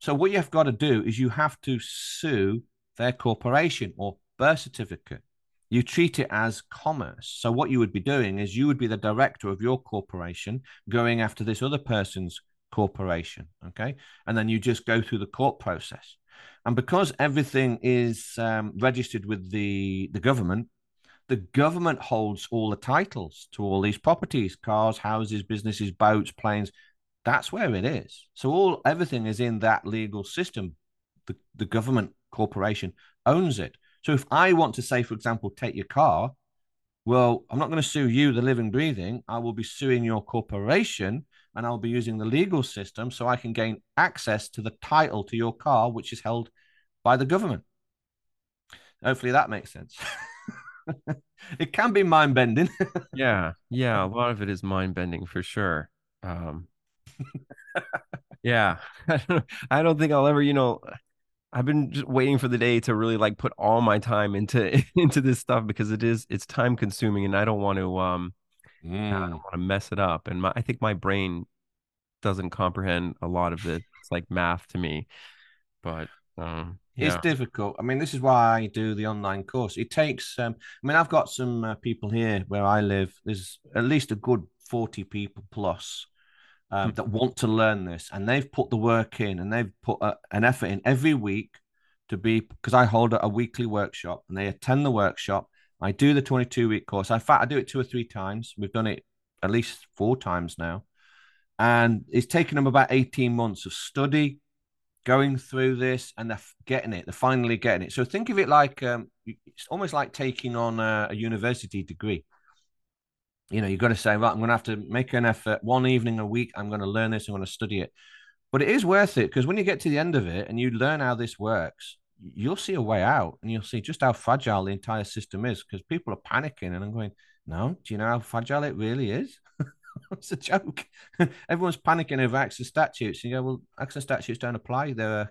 S3: So what you've got to do is you have to sue their corporation or birth certificate. You treat it as commerce. So what you would be doing is you would be the director of your corporation going after this other person's corporation. Okay. And then you just go through the court process. And because everything is um, registered with the, the government, the government holds all the titles to all these properties cars houses businesses boats planes. That's where it is. So all everything is in that legal system. The, the government corporation owns it. So if i want to say for example take your car well i'm not going to sue you the living breathing. I will be suing your corporation and i'll be using the legal system so i can gain access to the title to your car which is held by the government. Hopefully that makes sense it can be mind bending.
S1: Yeah, yeah, a lot of it is mind bending for sure. Um, yeah, I don't think I'll ever, you know, I've been just waiting for the day to really like put all my time into into this stuff because it is it's time consuming and I don't want to um I don't want to mess it up and my I think my brain doesn't comprehend a lot of it. It's like math to me, but um
S3: It's difficult. I mean, this is why I do the online course. It takes. Um, I mean, I've got some uh, people here where I live. There's at least a good forty people plus um,
S1: Hmm.
S3: that want to learn this, and they've put the work in, and they've put a, an effort in every week to be. Because I hold a, a weekly workshop, and they attend the workshop. I do the twenty-two week course. In fact, I do it two or three times. We've done it at least four times now, and it's taken them about eighteen months of study going through this and they're getting it. They're finally getting it. So think of it like um, it's almost like taking on a, a university degree. You know, you've got to say, right, I'm going to have to make an effort one evening a week. I'm going to learn this. I'm going to study it. But it is worth it because when you get to the end of it and you learn how this works, you'll see a way out and you'll see just how fragile the entire system is because people are panicking. And I'm going, no, do you know how fragile it really is? it's a joke. Everyone's panicking over and statutes. You go, well, acts and statutes don't apply. They're a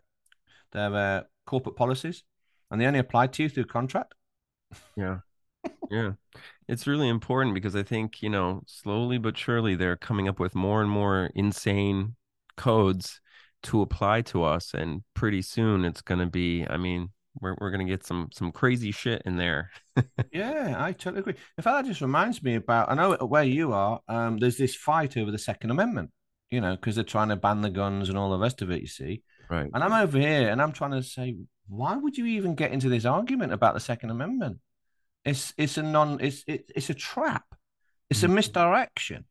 S3: their uh, corporate policies, and they only apply to you through contract.
S1: Yeah. Yeah. It's really important because I think, you know, slowly but surely they're coming up with more and more insane codes to apply to us. And pretty soon it's going to be, I mean, we're, we're going to get some some crazy shit in there.
S3: yeah, I totally agree. In fact, that just reminds me about, I know where you are, um, there's this fight over the Second Amendment, you know, because they're trying to ban the guns and all the rest of it, you see.
S1: Right.
S3: And I'm over here and I'm trying to say, why would you even get into this argument about the Second Amendment? It's it's a non it's it, it's a trap. It's a mm-hmm. misdirection.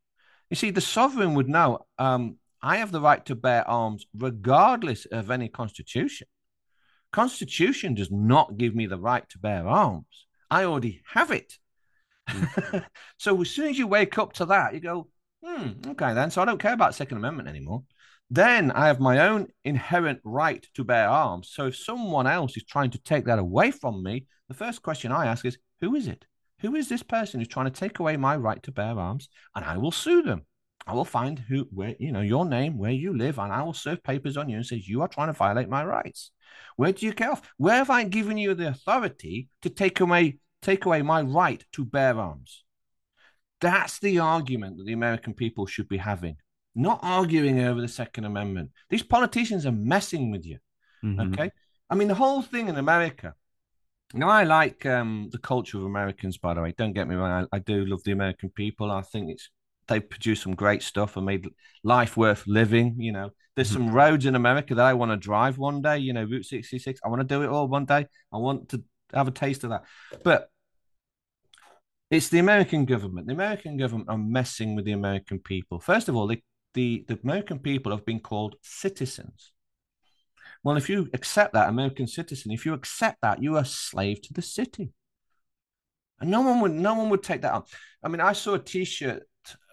S3: You see, the sovereign would know. Um, I have the right to bear arms regardless of any constitution. Constitution does not give me the right to bear arms. I already have it. Mm-hmm. so as soon as you wake up to that, you go, hmm, okay, then. So I don't care about Second Amendment anymore. Then I have my own inherent right to bear arms. So if someone else is trying to take that away from me, the first question I ask is, who is it? Who is this person who's trying to take away my right to bear arms? And I will sue them. I will find who, where, you know, your name, where you live, and I will serve papers on you and says you are trying to violate my rights. Where do you get off? Where have I given you the authority to take away, take away my right to bear arms? That's the argument that the American people should be having, not arguing over the Second Amendment. These politicians are messing with you. Mm-hmm. Okay. I mean, the whole thing in America now, I like um, the culture of Americans, by the way. Don't get me wrong. I, I, do love the American people. I think it's they produce some great stuff and made life worth living. You know, there's mm-hmm. some roads in America that I want to drive one day. You know, Route 66. I want to do it all one day. I want to have a taste of that. But it's the American government. The American government are messing with the American people. First of all, the, the, the American people have been called citizens. Well, if you accept that American citizen, if you accept that, you are a slave to the city. And no one would, no one would take that on. I mean, I saw a T-shirt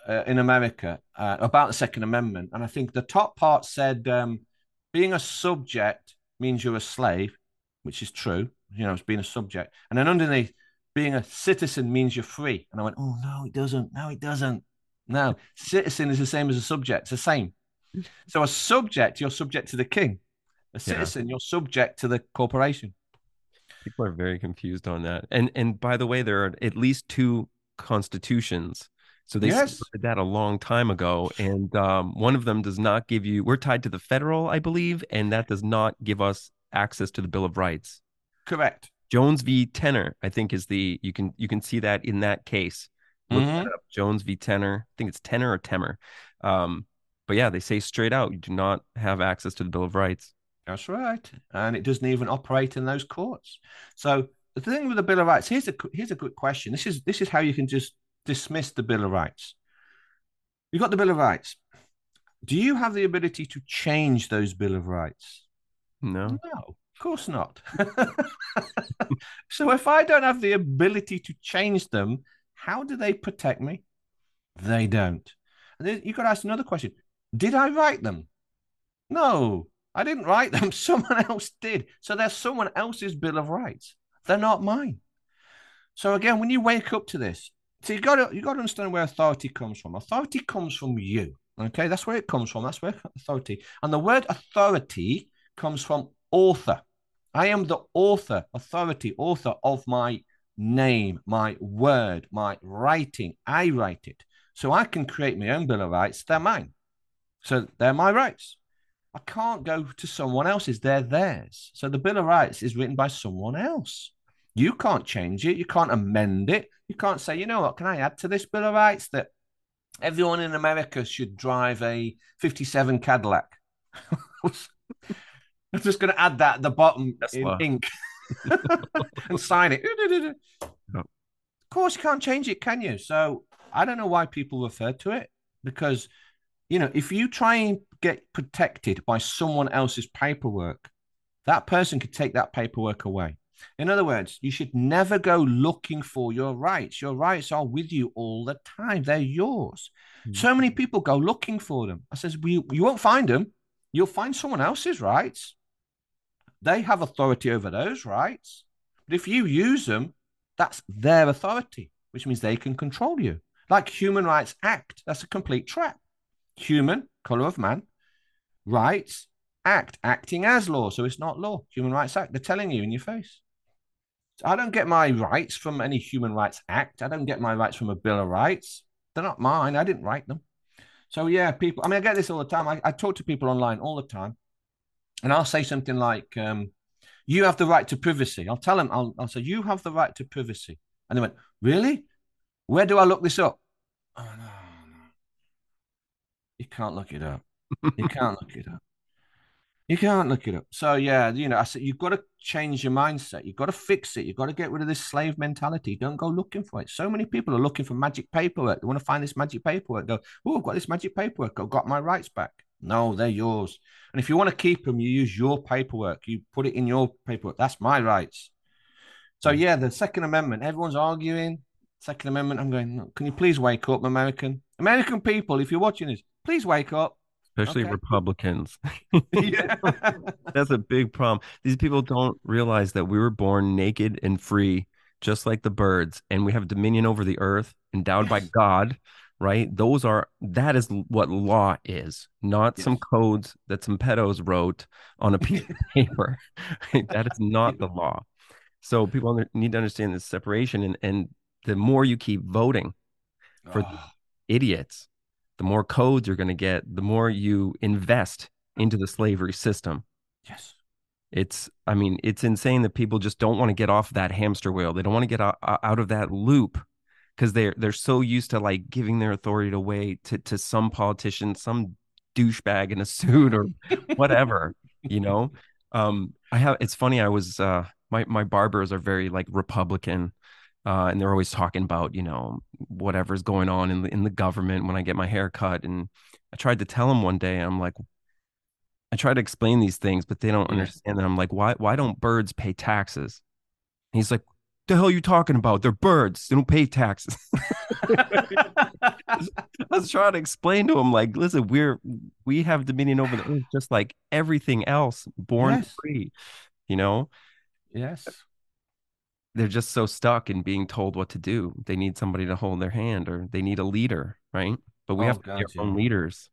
S3: uh, in America uh, about the Second Amendment, and I think the top part said, um, "Being a subject means you're a slave," which is true. You know, it's being a subject, and then underneath, being a citizen means you're free. And I went, "Oh no, it doesn't. No, it doesn't. No, citizen is the same as a subject. It's the same. So a subject, you're subject to the king." A citizen, yeah. you're subject to the corporation.
S1: People are very confused on that. And and by the way, there are at least two constitutions. So they yes. started that a long time ago, and um, one of them does not give you. We're tied to the federal, I believe, and that does not give us access to the Bill of Rights.
S3: Correct.
S1: Jones v. Tenner, I think, is the you can you can see that in that case. Look
S3: mm-hmm.
S1: Jones v. Tenner. I think it's Tenner or Temmer. Um, but yeah, they say straight out you do not have access to the Bill of Rights.
S3: That's right, and it doesn't even operate in those courts. So the thing with the Bill of Rights here's a here's a good question. This is this is how you can just dismiss the Bill of Rights. You've got the Bill of Rights. Do you have the ability to change those Bill of Rights?
S1: No.
S3: No, of course not. so if I don't have the ability to change them, how do they protect me? They don't. And got to ask another question. Did I write them? No. I didn't write them. Someone else did. So they're someone else's Bill of Rights. They're not mine. So again, when you wake up to this, so you got to you got to understand where authority comes from. Authority comes from you. Okay, that's where it comes from. That's where authority. And the word authority comes from author. I am the author, authority, author of my name, my word, my writing. I write it. So I can create my own Bill of Rights. They're mine. So they're my rights. I can't go to someone else's. They're theirs. So the Bill of Rights is written by someone else. You can't change it. You can't amend it. You can't say, you know what, can I add to this Bill of Rights that everyone in America should drive a 57 Cadillac? I'm just going to add that at the bottom in ink and sign it. Of course, you can't change it, can you? So I don't know why people refer to it because, you know, if you try and get protected by someone else's paperwork, that person could take that paperwork away. In other words, you should never go looking for your rights. Your rights are with you all the time. They're yours. Mm-hmm. So many people go looking for them. I says, well, you, you won't find them. You'll find someone else's rights. They have authority over those rights. But if you use them, that's their authority, which means they can control you. Like Human Rights Act, that's a complete trap. Human, color of man, rights, Act, acting as law. So it's not law. Human Rights Act. They're telling you in your face. I don't get my rights from any Human Rights Act. I don't get my rights from a Bill of Rights. They're not mine. I didn't write them. So yeah, people. I mean, I get this all the time. I, I talk to people online all the time, and I'll say something like, um, "You have the right to privacy." I'll tell them. I'll, I'll say, "You have the right to privacy," and they went, "Really? Where do I look this up?" Oh no, no. You can't look it up. You can't look it up. You can't look it up. So yeah, you know, I said you've got to change your mindset. You've got to fix it. You've got to get rid of this slave mentality. Don't go looking for it. So many people are looking for magic paperwork. They want to find this magic paperwork. Go, oh, I've got this magic paperwork. I've got my rights back. No, they're yours. And if you want to keep them, you use your paperwork. You put it in your paperwork. That's my rights. So mm. yeah, the Second Amendment. Everyone's arguing Second Amendment. I'm going. Can you please wake up, American American people? If you're watching this, please wake up
S1: especially okay. Republicans. That's a big problem. These people don't realize that we were born naked and free, just like the birds, and we have dominion over the earth, endowed yes. by God. Right? Those are that is what law is, not yes. some codes that some pedos wrote on a piece of paper. that is not the law. So people need to understand this separation, and and the more you keep voting for oh. idiots the more codes you're going to get, the more you invest into the slavery system.
S3: Yes.
S1: It's, I mean, it's insane that people just don't want to get off that hamster wheel. They don't want to get out, out of that loop because they're they're so used to like giving their authority away to to some politician, some douchebag in a suit or whatever, you know. Um, I have. It's funny. I was uh, my my barbers are very like Republican uh, and they're always talking about you know whatever's going on in the, in the government when I get my hair cut. And I tried to tell him one day, I'm like, I try to explain these things, but they don't understand. And I'm like, why why don't birds pay taxes? And he's like, the hell are you talking about? They're birds. They don't pay taxes. I was trying to explain to him, like, listen, we're we have dominion over the earth just like everything else, born yes. free. You know?
S3: Yes
S1: they're just so stuck in being told what to do. They need somebody to hold their hand or they need a leader, right? But we oh, have to be our own leaders.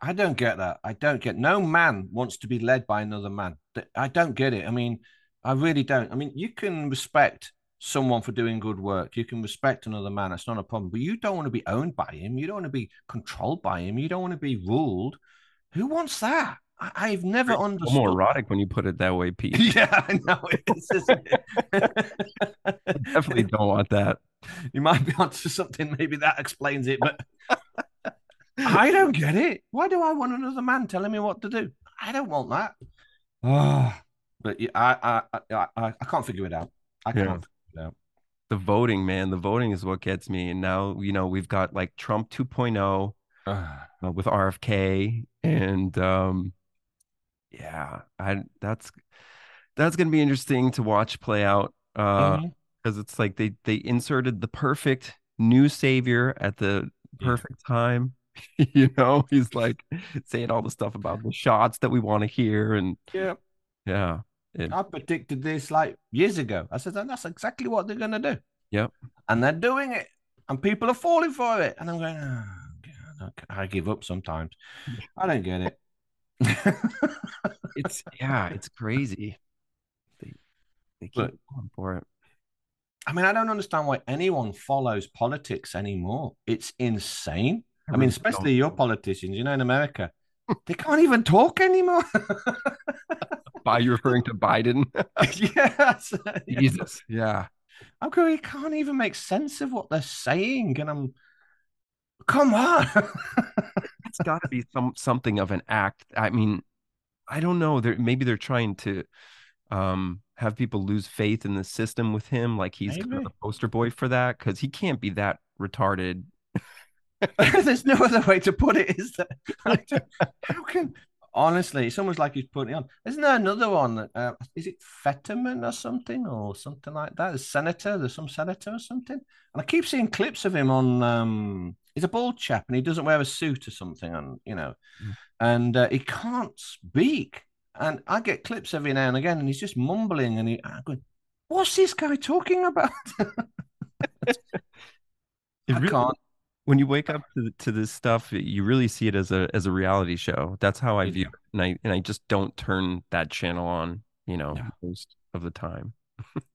S3: I don't get that. I don't get no man wants to be led by another man. I don't get it. I mean, I really don't. I mean, you can respect someone for doing good work. You can respect another man. It's not a problem. But you don't want to be owned by him. You don't want to be controlled by him. You don't want to be ruled. Who wants that? I, have never it's understood.
S1: More erotic when you put it that way, Pete.
S3: yeah, I know. It's just...
S1: definitely don't want that.
S3: You might be onto something. Maybe that explains it, but I don't get it. Why do I want another man telling me what to do? I don't want that. Oh, but yeah, I, I, I, I, I can't figure it out. I can't. Yeah.
S1: The voting, man, the voting is what gets me. And now, you know, we've got like Trump 2.0 uh, with RFK and um yeah, I that's that's gonna be interesting to watch play out. Uh because mm-hmm. it's like they they inserted the perfect new savior at the perfect yeah. time. you know, he's like saying all the stuff about the shots that we want to hear and
S3: yeah.
S1: Yeah.
S3: It, I predicted this like years ago. I said that's exactly what they're gonna do.
S1: Yep.
S3: And they're doing it. And people are falling for it. And I'm going, oh, God, I give up sometimes. I don't get it
S1: it's yeah, it's crazy. They they keep going for it.
S3: I mean, I don't understand why anyone follows politics anymore. It's insane. I, I mean, especially your politicians, you know, in America, they can't even talk anymore.
S1: By you referring to Biden?
S3: yes.
S1: Jesus. Yeah.
S3: I'm going, you can't even make sense of what they're saying. And I'm, come on
S1: it's got to be some something of an act. I mean, I don't know. They're maybe they're trying to um have people lose faith in the system with him, like he's kind of the poster boy for that, because he can't be that retarded.
S3: There's no other way to put it, is there? How can honestly, it's almost like he's putting on. Isn't there another one uh, is it Fetterman or something or something like that? A senator, there's some senator or something. And I keep seeing clips of him on um he's a bald chap and he doesn't wear a suit or something, and you know, mm. and uh, he can't speak. And I get clips every now and again, and he's just mumbling, and he, I'm going, "What's this guy talking about?" I really, can't.
S1: When you wake up to, to this stuff, you really see it as a as a reality show. That's how I
S3: You
S1: view it, and I and I just don't turn that channel on, you know,
S3: No.
S1: most of the time.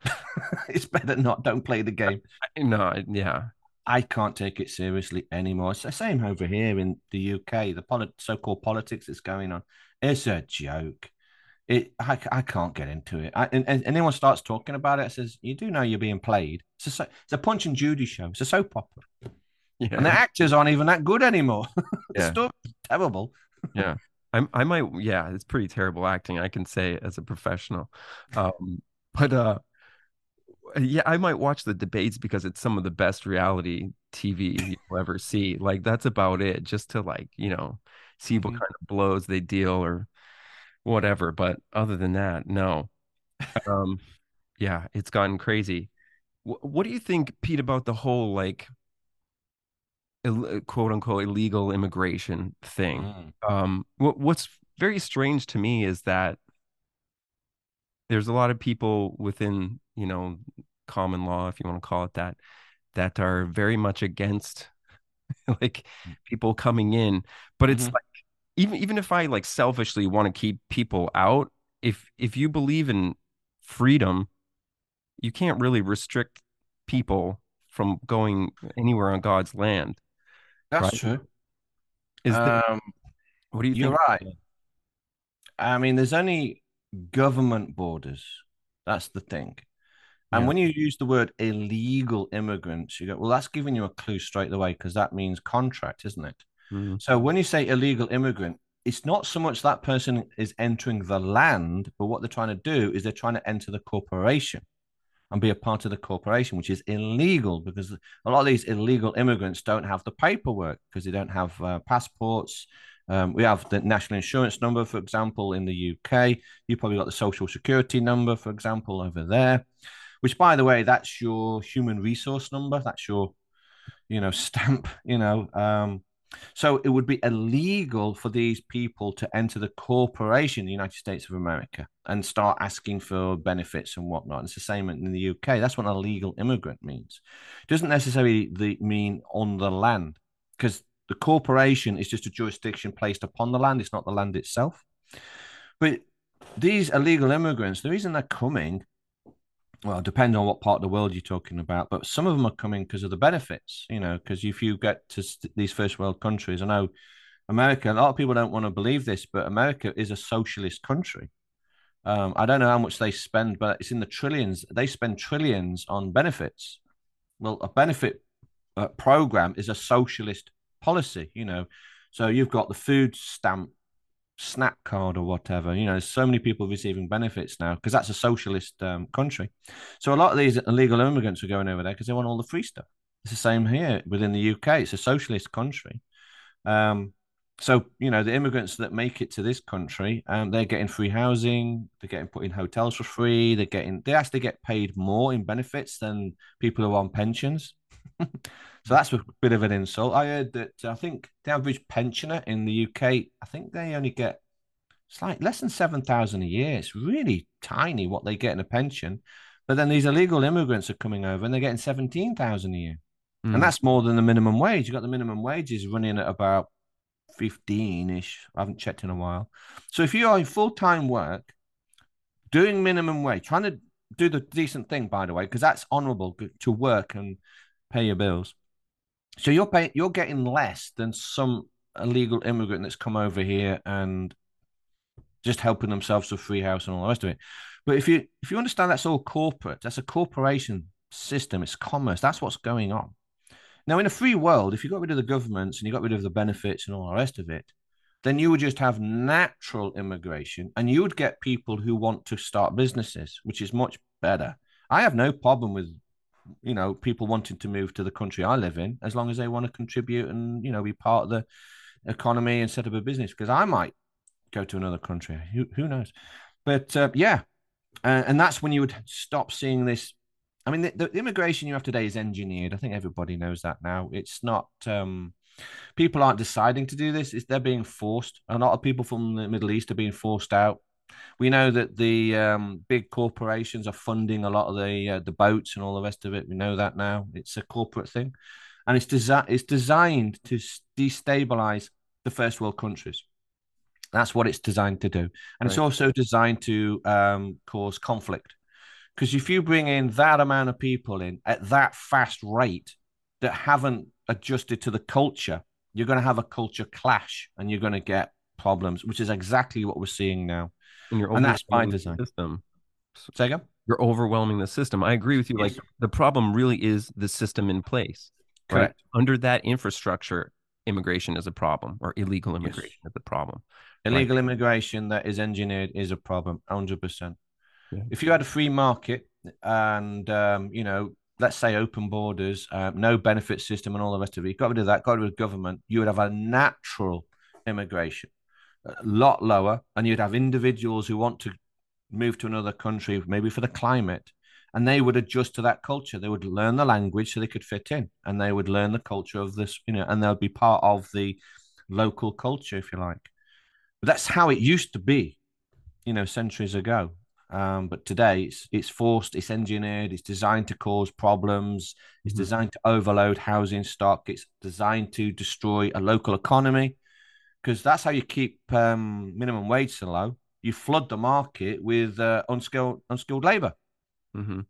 S3: it's better not. Don't play the game.
S1: No, yeah,
S3: I can't take it seriously anymore. It's the same over here in the UK. The polit- so-called politics that's going on, it's a joke. It, I, I can't get into it. I, and, and anyone starts talking about it, says you do know you're being played. It's a, it's a Punch and Judy show. It's a soap opera,
S1: yeah,
S3: and the actors aren't even that good anymore. the
S1: Yeah.
S3: story's terrible.
S1: yeah. I'm, I might, yeah, it's pretty terrible acting. I can say as a professional, um, but uh, yeah, I might watch the debates because it's some of the best reality TV you'll ever see. Like that's about it, just to like you know see what
S3: Mhm.
S1: kind of blows they deal or whatever. But other than that, no. Um, yeah, it's gotten crazy. Wh- what do you think, Pete, about the whole like Ill- quote unquote illegal immigration thing?
S3: Mm.
S1: Um, what what's very strange to me is that there's a lot of people within, you know, common law, if you want to call it that, that are very much against like people coming in. But it's
S3: Mhm.
S1: like even even if I like selfishly want to keep people out, if if you believe in freedom, you can't really restrict people from going anywhere on God's land.
S3: That's
S1: Right.
S3: true.
S1: Is that
S3: Um,
S1: what do you
S3: you're
S1: think?
S3: right. I mean, there's only government borders. That's the thing. And
S1: Yeah.
S3: when you use the word illegal immigrants, you go, well, that's giving you a clue straight away because that means contract, isn't it?
S1: Mm,
S3: So when you say illegal immigrant, it's not so much that person is entering the land, but what they're trying to do is they're trying to enter the corporation and be a part of the corporation, which is illegal because a lot of these illegal immigrants don't have the paperwork because they don't have uh, passports. Um, we have the national insurance number, for example, in the UK. You probably got the social security number, for example, over there. Which, by the way, that's your human resource number. That's your, you know, stamp. You know, um, so it would be illegal for these people to enter the corporation, the United States of America, and start asking for benefits and whatnot. It's the same in the UK. That's what a legal immigrant means. It doesn't necessarily mean on the land, because the corporation is just a jurisdiction placed upon the land. It's not the land itself. But these illegal immigrants, the reason they're coming well, depending on what part of the world you're talking about, but some of them are coming because of the benefits, you know, because if you get to st- these first world countries, I know America, a lot of people don't want to believe this, but America is a socialist country. Um, I don't know how much they spend, but it's in the trillions. They spend trillions on benefits. Well, a benefit uh, program is a socialist policy, you know. So you've got the food stamp snap card or whatever. You know, there's so many people receiving benefits now because that's a socialist um, country. So a lot of these illegal immigrants are going over there because they want all the free stuff. It's the same here within the UK. It's a socialist country. Um, so you know the immigrants that make it to this country, um, they're getting free housing, they're getting put in hotels for free, they're getting they actually get paid more in benefits than people who are on pensions. So that's a bit of an insult. I heard that I think the average pensioner in the UK, I think they only get it's like less than seven thousand a year. It's really tiny what they get in a pension. But then these illegal immigrants are coming over and they're getting seventeen thousand a year,
S1: mm,
S3: and that's more than the minimum wage. You have got the minimum wages running at about fifteen ish. I haven't checked in a while. So if you are in full time work, doing minimum wage, trying to do the decent thing, by the way, because that's honourable to work and pay your bills. So you're paying, you're getting less than some illegal immigrant that's come over here and just helping themselves with free house and all the rest of it. But if you if you understand that's all corporate, that's a corporation system, it's commerce, that's what's going on. Now, in a free world, if you got rid of the governments and you got rid of the benefits and all the rest of it, then you would just have natural immigration and you would get people who want to start businesses, which is much better. I have no problem with you know people wanting to move to the country I live in as long as they want to contribute and you know be part of the economy and set up a business because I might go to another country. Who, who knows? But uh, yeah uh, and that's when you would stop seeing this I mean the, the immigration you have today is engineered. I think everybody knows that now. It's not um people aren't deciding to do this. It's they're being forced. A lot of people from the Middle East are being forced out we know that the um, big corporations are funding a lot of the uh, the boats and all the rest of it. We know that now. It's a corporate thing. and it's designed it's designed to destabilize the first world countries. That's what it's designed to do, and right. it's also designed to um, cause conflict. Because if you bring in that amount of people in at that fast rate that haven't adjusted to the culture, you're going to have a culture clash, and you're going to get problems, which is exactly what we're seeing now.
S1: And, you're and that's by design. System.
S3: Say again?
S1: You're overwhelming the system. I agree with you. Yes. Like the problem really is the system in place.
S3: Correct.
S1: Right? Under that infrastructure, immigration is a problem, or illegal immigration yes. is a problem.
S3: Illegal right? immigration that is engineered is a problem, hundred yeah. percent. If you had a free market and um, you know, let's say open borders, um, no benefit system, and all the rest of it, you got rid of that, got rid of government, you would have a natural immigration, a lot lower, and you'd have individuals who want to move to another country, maybe for the climate, and they would adjust to that culture. They would learn the language so they could fit in, and they would learn the culture of this, you know, and they'll be part of the local culture, if you like. But that's how it used to be, you know, centuries ago. Um, but today it's it's forced, it's engineered, it's designed to cause problems, it's mm-hmm. designed to overload housing stock, it's designed to destroy a local economy because that's how you keep um, minimum wage so low you flood the market with uh, unskilled unskilled labor.
S1: Mm-hmm.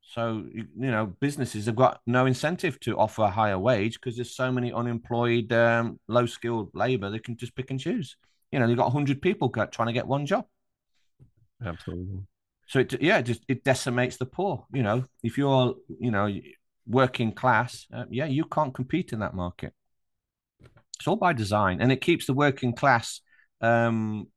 S3: So you, you, know businesses have got no incentive to offer a higher wage because there's so many unemployed, um, low skilled labor. They can just pick and choose. You know, you've got hundred people trying to get one job.
S1: Absolutely.
S3: So it yeah, it just it decimates the poor. You know, if you're you know working class, uh, yeah, you can't compete in that market. It's all by design, and it keeps the working class um,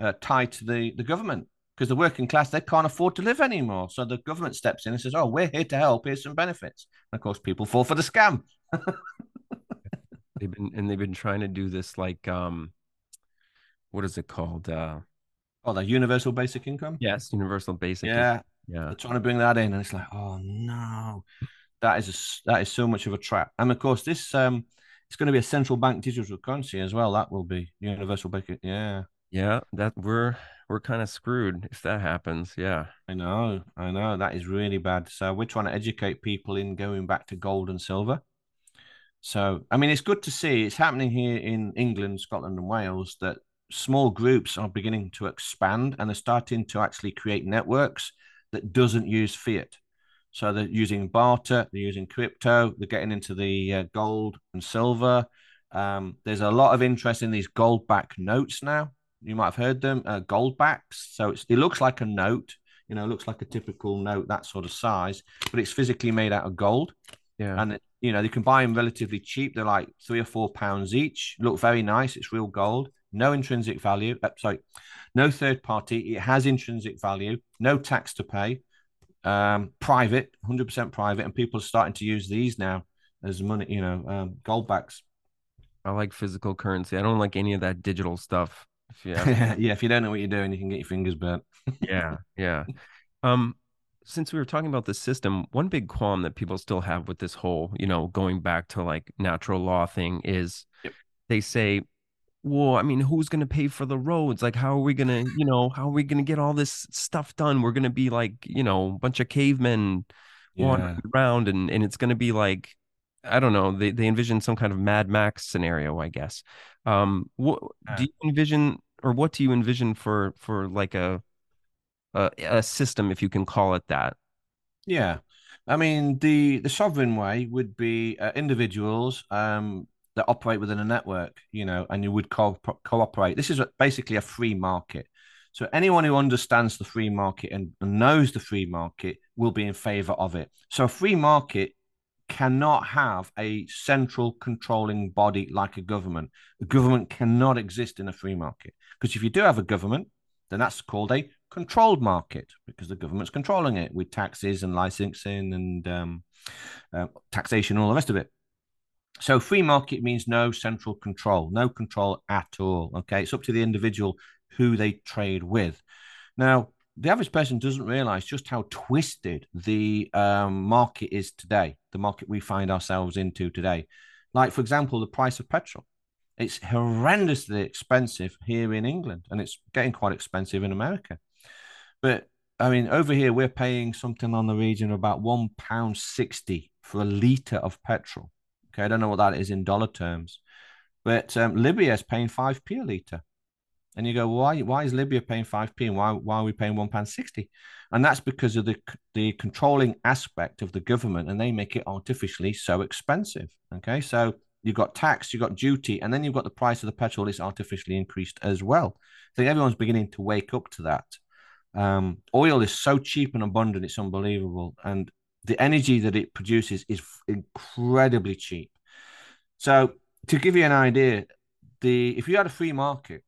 S3: uh, tied to the, the government because the working class they can't afford to live anymore. So the government steps in and says, "Oh, we're here to help. Here's some benefits." And of course, people fall for the scam.
S1: they've been and they've been trying to do this like um, what is it called? Uh,
S3: oh, the universal basic income.
S1: Yes, universal basic.
S3: Yeah,
S1: income. yeah.
S3: They're trying to bring that in, and it's like, oh no, that is a, that is so much of a trap. And of course, this um it's going to be a central bank digital currency as well. That will be universal bank. Yeah.
S1: Yeah, that we're we're kind of screwed if that happens. Yeah.
S3: I know. I know. That is really bad. So we're trying to educate people in going back to gold and silver. So I mean it's good to see it's happening here in England, Scotland, and Wales that small groups are beginning to expand and they're starting to actually create networks that doesn't use fiat. So they're using barter, they're using crypto, they're getting into the uh, gold and silver. Um, there's a lot of interest in these gold back notes now. You might have heard them, uh, gold backs. So it looks like a note, you know, looks like a typical note, that sort of size, but it's physically made out of gold.
S1: Yeah.
S3: And, you know, you can buy them relatively cheap. They're like three or four pounds each. Look very nice. It's real gold. No intrinsic value. Uh, sorry, no third party. It has intrinsic value. No tax to pay um, private, 100% private, and people are starting to use these now as money, you know, um, gold backs.
S1: I like physical currency. I don't like any of that digital stuff.
S3: If you yeah, if you don't know what you're doing, you can get your fingers burnt.
S1: yeah, yeah. Um, since we were talking about the system, one big qualm that people still have with this whole, you know, going back to like natural law thing is yep. they say well, I mean, who's going to pay for the roads? Like, how are we going to, you know, how are we going to get all this stuff done? We're going to be like, you know, a bunch of cavemen yeah. wandering around, and and it's going to be like, I don't know. They they envision some kind of Mad Max scenario, I guess. Um, what yeah. do you envision, or what do you envision for for like a a, a system, if you can call it that?
S3: Yeah, I mean, the the sovereign way would be uh, individuals um, that operate within a network, you know, and you would co- cooperate. This is basically a free market. So anyone who understands the free market and knows the free market will be in favor of it. So a free market cannot have a central controlling body like a government. A government cannot exist in a free market because if you do have a government, then that's called a controlled market because the government's controlling it with taxes and licensing and um, uh, taxation and all the rest of it. So free market means no central control, no control at all. Okay, it's up to the individual who they trade with. Now, the average person doesn't realize just how twisted the um, market is today, the market we find ourselves into today. Like, for example, the price of petrol. It's horrendously expensive here in England, and it's getting quite expensive in America. But I mean, over here, we're paying something on the region of about one pound sixty for a liter of petrol. Okay, I don't know what that is in dollar terms, but um, Libya is paying five p a liter, and you go, why? Why is Libya paying five p, and why why are we paying one pound sixty? And that's because of the the controlling aspect of the government, and they make it artificially so expensive. Okay, so you've got tax, you've got duty, and then you've got the price of the petrol is artificially increased as well. I think everyone's beginning to wake up to that. Um, oil is so cheap and abundant, it's unbelievable. And the energy that it produces is incredibly cheap. So to give you an idea, the if you had a free market,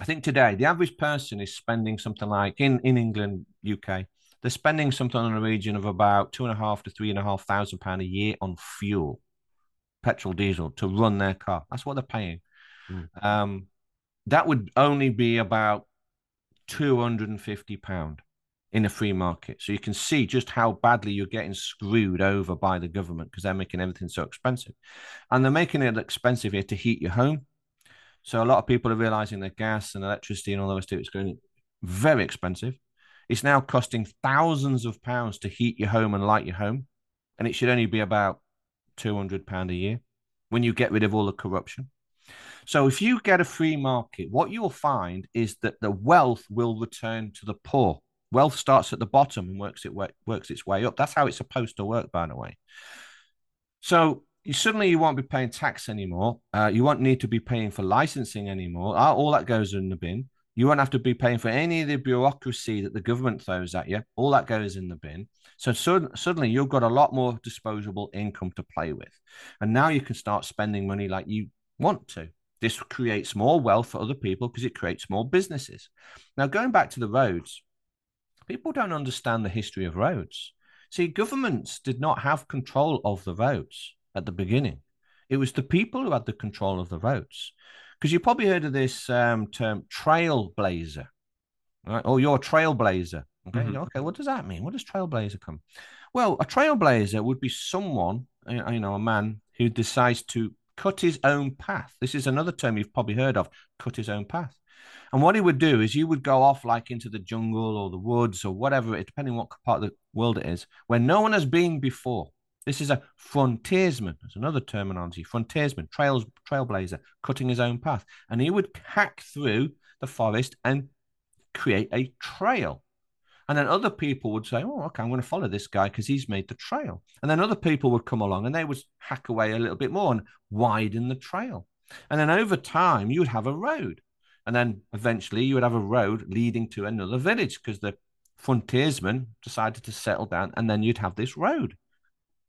S3: I think today the average person is spending something like in, in England, UK, they're spending something in the region of about two and a half to three and a half thousand pound a year on fuel, petrol, diesel to run their car. That's what they're paying. Mm. Um, that would only be about 250 pound in a free market. So you can see just how badly you're getting screwed over by the government because they're making everything so expensive. And they're making it expensive here to heat your home. So a lot of people are realizing that gas and electricity and all the rest of it is going very expensive. It's now costing thousands of pounds to heat your home and light your home. And it should only be about £200 a year when you get rid of all the corruption. So if you get a free market, what you'll find is that the wealth will return to the poor. Wealth starts at the bottom and works it works its way up. That's how it's supposed to work, by the way. So you suddenly you won't be paying tax anymore. Uh, you won't need to be paying for licensing anymore. All that goes in the bin. You won't have to be paying for any of the bureaucracy that the government throws at you. All that goes in the bin. So suddenly you've got a lot more disposable income to play with. And now you can start spending money like you want to. This creates more wealth for other people because it creates more businesses. Now, going back to the roads, people don't understand the history of roads. See, governments did not have control of the roads at the beginning. It was the people who had the control of the roads. Because you probably heard of this um, term trailblazer, right? Oh, you're a trailblazer. Okay. Mm-hmm. Okay. What does that mean? What does trailblazer come? Well, a trailblazer would be someone, you know, a man who decides to cut his own path. This is another term you've probably heard of cut his own path. And what he would do is you would go off like into the jungle or the woods or whatever, depending what part of the world it is, where no one has been before. This is a frontiersman. That's another terminology. Frontiersman, trails, trailblazer, cutting his own path. And he would hack through the forest and create a trail. And then other people would say, oh, okay, I'm going to follow this guy because he's made the trail. And then other people would come along and they would hack away a little bit more and widen the trail. And then over time, you would have a road. And then eventually you would have a road leading to another village because the frontiersmen decided to settle down. And then you'd have this road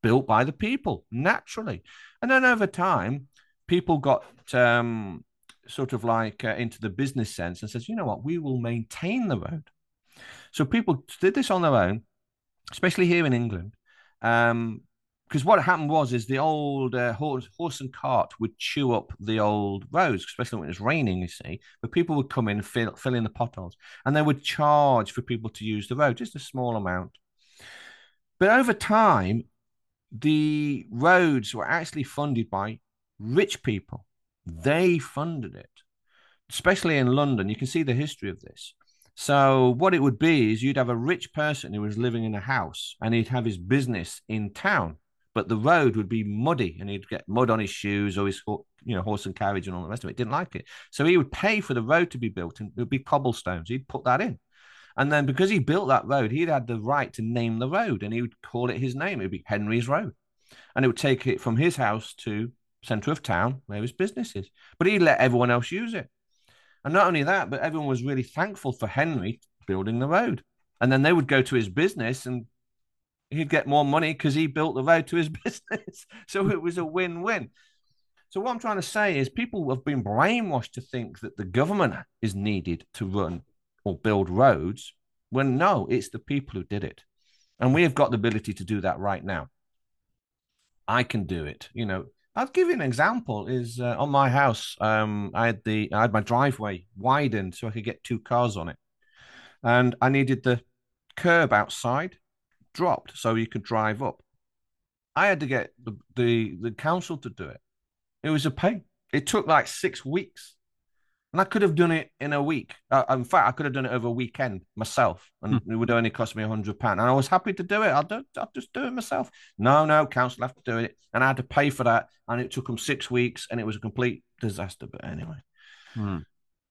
S3: built by the people naturally. And then over time, people got um, sort of like uh, into the business sense and says, you know what, we will maintain the road. So people did this on their own, especially here in England. Um, because what happened was is the old uh, horse, horse and cart would chew up the old roads, especially when it was raining. You see, but people would come in and fill, fill in the potholes, and they would charge for people to use the road, just a small amount. But over time, the roads were actually funded by rich people. They funded it, especially in London. You can see the history of this. So what it would be is you'd have a rich person who was living in a house and he'd have his business in town, but the road would be muddy and he'd get mud on his shoes or his you know horse and carriage and all the rest of it. Didn't like it, so he would pay for the road to be built and it would be cobblestones. He'd put that in, and then because he built that road, he'd had the right to name the road and he would call it his name. It would be Henry's Road, and it would take it from his house to centre of town where his business is. But he'd let everyone else use it. And not only that, but everyone was really thankful for Henry building the road. And then they would go to his business and he'd get more money because he built the road to his business. so it was a win win. So, what I'm trying to say is people have been brainwashed to think that the government is needed to run or build roads when no, it's the people who did it. And we have got the ability to do that right now. I can do it. You know, I'll give you an example. Is uh, on my house, um, I had the I had my driveway widened so I could get two cars on it, and I needed the curb outside dropped so you could drive up. I had to get the, the, the council to do it. It was a pain. It took like six weeks. And I could have done it in a week. Uh, in fact, I could have done it over a weekend myself, and
S1: Hmm.
S3: it would only cost me a hundred pound. And I was happy to do it. I'll do. I'll just do it myself. No, no, council have to do it, and I had to pay for that, and it took them six weeks, and it was a complete disaster. But anyway,
S1: Hmm.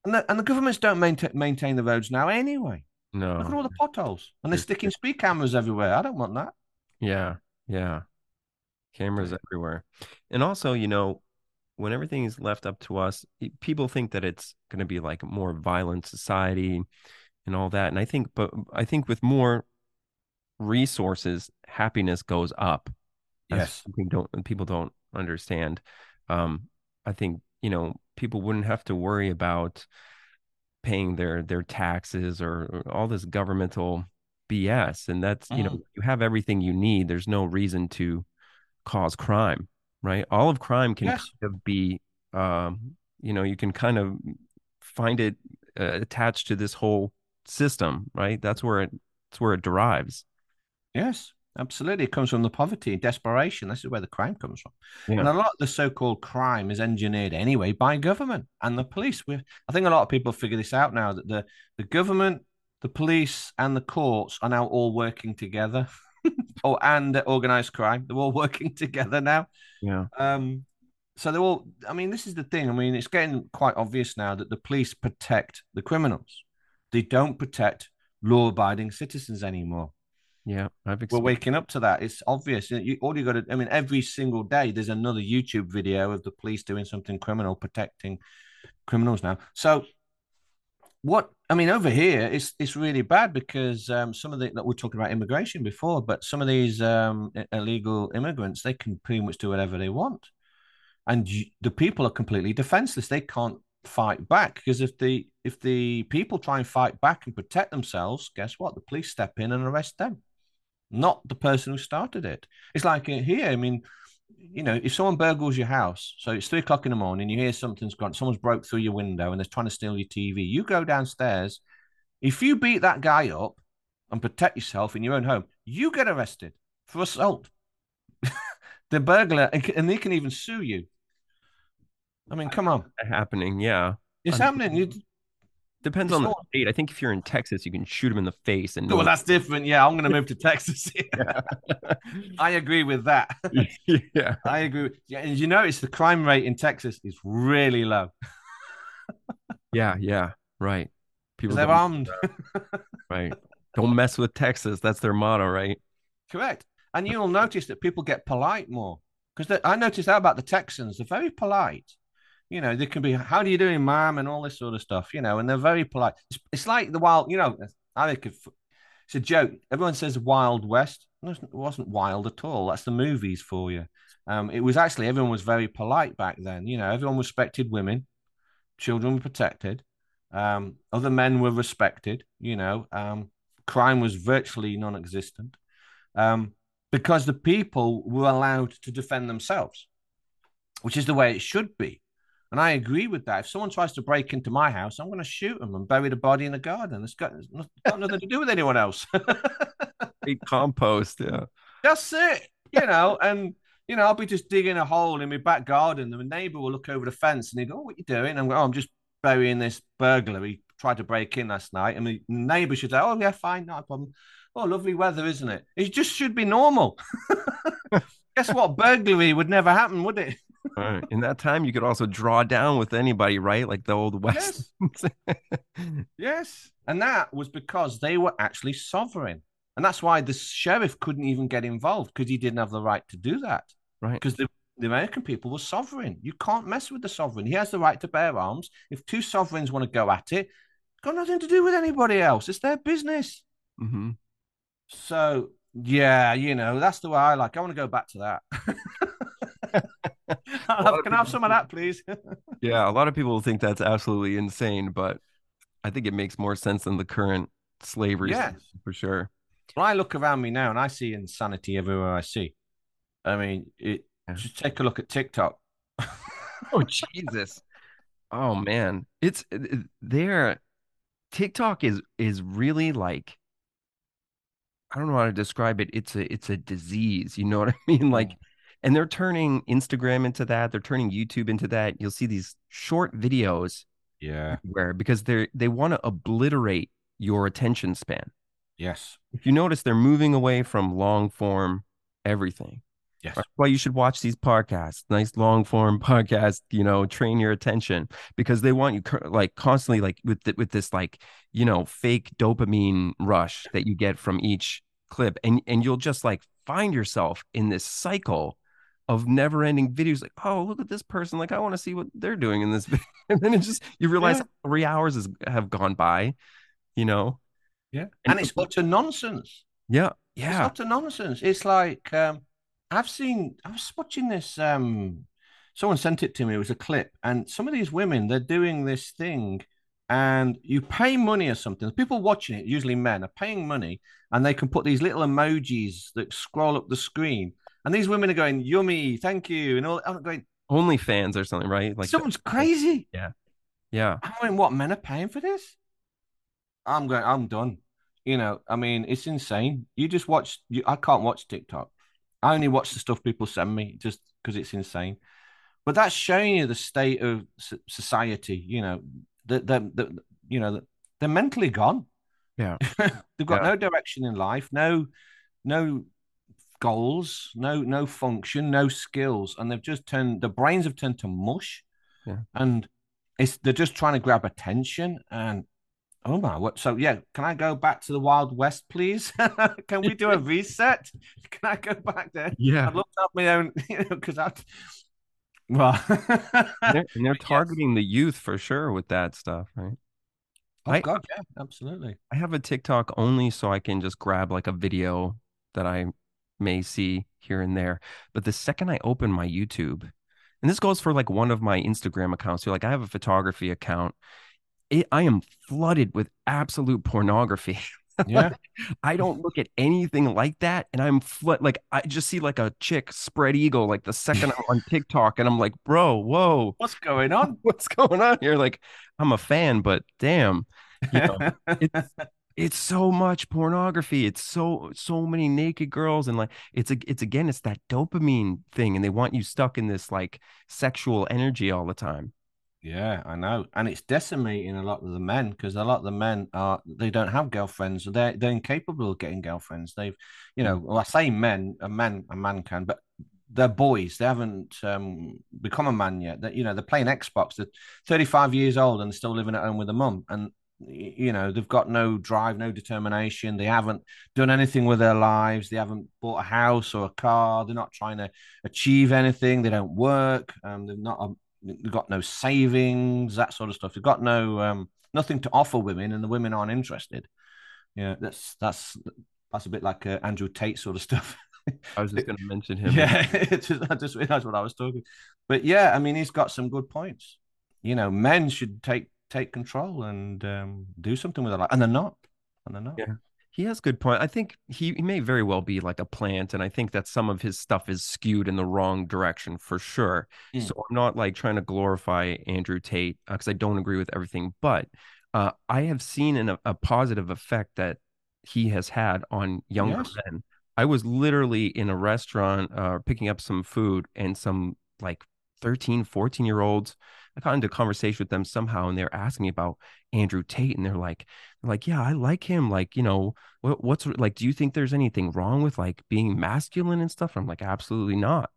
S3: and the, and the governments don't maintain maintain the roads now anyway.
S1: No.
S3: Look at all the potholes, and they're sticking speed cameras everywhere. I don't want that.
S1: Yeah, yeah. Cameras everywhere. And also, you know, when everything is left up to us, people think that it's going to be like a more violent society and all that. And I think, but I think with more resources, happiness goes up.
S3: Yes.
S1: don't people don't understand. Um, I think, you know, people wouldn't have to worry about paying their their taxes or, or all this governmental BS. And that's, you know,
S3: Mm.
S1: you have everything you need. There's no reason to cause crime, right? All of crime can
S3: Yes.
S1: kind of be, um, you know, you can kind of find it uh, attached to this whole system, right? That's where it, that's where it derives.
S3: Yes, absolutely. It comes from the poverty, and desperation. This is where the crime comes from.
S1: Yeah.
S3: And a lot of the so-called crime is engineered anyway by government and the police. We, I think a lot of people figure this out now that the the government, the police, and the courts are now all working together. oh, and organized crime, they're all working together now.
S1: Yeah.
S3: Um, so they're all. I mean, this is the thing. I mean, it's getting quite obvious now that the police protect the criminals. They don't protect law-abiding citizens anymore.
S1: Yeah. I've
S3: We're waking up to that. It's obvious. You, all you got to, I mean, every single day there's another YouTube video of the police doing something criminal, protecting criminals now. So, what I mean over here, it's it's really bad because um, some of the that we're talking about immigration before, but some of these um, illegal immigrants they can pretty much do whatever they want, and you, the people are completely defenseless. They can't fight back because if the if the people try and fight back and protect themselves, guess what? The police step in and arrest them not the person who started it. It's like uh, here, I mean, you know, if someone burgles your house, so it's three o'clock in the morning, you hear something's gone, someone's broke through your window and they're trying to steal your TV, you go downstairs. If you beat that guy up and protect yourself in your own home, you get arrested for assault. the burglar, and they can even sue you. I mean, come on.
S1: happening. Yeah.
S3: It's happening. You,
S1: Depends
S3: It's
S1: on the
S3: not-
S1: state. I think if you're in Texas, you can shoot him in the face and no
S3: well, that's different. Yeah, I'm going to move to Texas. I agree with that.
S1: yeah.
S3: I agree. Yeah, and you notice the crime rate in Texas is really low
S1: Yeah. Yeah. Right. People
S3: they're armed.
S1: right. Don't mess with Texas. That's their motto, right?
S3: Correct. And you'll notice that people get polite more because I noticed that about the Texans. They're very polite. You know, they can be, how do you doing, ma'am, and all this sort of stuff, you know, and they're very polite. It's, it's like the wild, you know, I think it's a joke. Everyone says Wild West. It wasn't wild at all. That's the movies for you. Um, it was actually, everyone was very polite back then. You know, everyone respected women, children were protected, um, other men were respected, you know, um, crime was virtually non existent. Um, because the people were allowed to defend themselves, which is the way it should be. And I agree with that. If someone tries to break into my house, I'm going to shoot them and bury the body in the garden. It's got, it's got nothing to do with anyone else.
S1: Great compost. Yeah.
S3: That's it, you know. And you know, I'll be just digging a hole in my back garden. And the neighbor will look over the fence and he go, "Oh, what you doing?" I'm going, "Oh, I'm just burying this burglar. He tried to break in last night." And the neighbor should say, "Oh, yeah, fine, not a problem." Oh, lovely weather, isn't it? It just should be normal. Guess what? Burglary would never happen, would it?
S1: All right. In that time, you could also draw down with anybody, right? Like the old West.
S3: Yes. And that was because they were actually sovereign. And that's why the sheriff couldn't even get involved because he didn't have the right to do that.
S1: right.
S3: Because the, the American people were sovereign. You can't mess with the sovereign. He has the right to bear arms. If two sovereigns want to go at it, got nothing to do with anybody else. It's their business.
S1: hmm
S3: So yeah, you know, that's the way I like. I want to go back to that. Have- can I have some of that, please?
S1: Yeah. A lot of people think that's absolutely insane, but I think it makes more sense than the current slavery
S3: Yes.
S1: for sure.
S3: When I look around me now and I see insanity everywhere I see, I mean, it. Just take a look at TikTok.
S1: Oh Jesus. Oh man. It's there TikTok is is really like I don't know how to describe it. It's a it's a disease, you know what I mean? Like mm. And they're turning Instagram into that, they're turning YouTube into that. You'll see these short videos
S3: Yeah.
S1: where because they're they want to obliterate your attention span.
S3: Yes.
S1: If you notice, they're moving away from long form everything.
S3: Yes.
S1: That's why you should watch these podcasts, nice long form podcast. You know, train your attention because they want you like constantly like with the, with this like you know fake dopamine rush that you get from each clip, and and you'll just like find yourself in this cycle of never ending videos. Like, oh, look at this person. Like, I want to see what they're doing in this video, and then it just you realize
S3: Yeah.
S1: three hours has, have gone by. You know,
S3: Yeah.
S1: And-
S3: And, it's utter nonsense.
S1: yeah, yeah It's
S3: utter nonsense. It's like um, I've seen. I was watching this. Um, someone sent it to me. It was a clip, and some of these women they're doing this thing, and you pay money or something. People watching it, usually men, are paying money, and they can put these little emojis that scroll up the screen, and these women are going "yummy, thank you," and all. I'm going,
S1: OnlyFans or something, right? Like,
S3: someone's crazy.
S1: yeah, Yeah.
S3: I mean, what men are paying for this? I'm going. I'm done. You know, I mean, it's insane. You just watch. You, I can't watch TikTok. I only watch the stuff people send me just because it's insane. But that's showing you the state of society. You know, that the, the, you know they're mentally gone.
S1: Yeah.
S3: they've got
S1: Yeah.
S3: no direction in life. No, no goals. No, no function. No skills. And they've just turned. The brains have turned to mush.
S1: Yeah.
S3: And it's they're just trying to grab attention and oh my what so yeah can i go back to the wild west please can we do a reset can i go back there
S1: yeah.
S3: love to have my own you know because i well
S1: And they're, and they're
S3: Yes.
S1: targeting the youth for sure with that stuff, right?
S3: oh
S1: I-
S3: god yeah absolutely
S1: I have a TikTok only so I can just grab like a video that I may see here and there. But the second I open my YouTube, and this goes for like one of my Instagram accounts, so like I have a photography account, it, I am flooded with absolute pornography.
S3: yeah
S1: I don't look at anything like that, and I'm flood like I just see like a chick spread eagle like the second I'm on TikTok, and I'm like, bro, whoa,
S3: what's going on
S1: what's going on here? Like, I'm a fan, but damn, you know, it's it's so much pornography. It's so so many naked girls, and like it's a it's again, it's that dopamine thing, and they want you stuck in this like sexual energy all the time.
S3: Yeah, I know, and it's decimating a lot of the men because a lot of the men are they don't have girlfriends, they're they're incapable of getting girlfriends. They've, you know, well, I say men, a man, a man can, but they're boys. They haven't um, become a man yet. That you know, they're playing Xbox. They're thirty five years old and still living at home with a mum, and you know they've got no drive, no determination. They haven't done anything with their lives. They haven't bought a house or a car. They're not trying to achieve anything. They don't work. Um, they've not um, they've got no savings, that sort of stuff. They've got no um, nothing to offer women, and the women aren't interested. Yeah, that's that's that's a bit like uh, Andrew Tate sort of stuff.
S1: I was just going to mention him.
S3: yeah, it's just, I just realized what I was talking. But yeah, I mean, he's got some good points. You know, men should take take control and um, do something with their life, and they're not, and they're not.
S1: Yeah. He has good point. I think he, he may very well be like a plant, and I think that some of his stuff is skewed in the wrong direction for sure.
S3: Mm.
S1: So I'm not like trying to glorify Andrew Tate because I don't agree with everything, but uh, I have seen an, a positive effect that he has had on younger
S3: Yes.
S1: men. I was literally in a restaurant uh, picking up some food, and some like 13, 14 year olds. I got into a conversation with them somehow, and they're asking me about Andrew Tate, and they're like, they're like, yeah, I like him. Like, you know, what, what's like, do you think there's anything wrong with like being masculine and stuff? I'm like, absolutely not.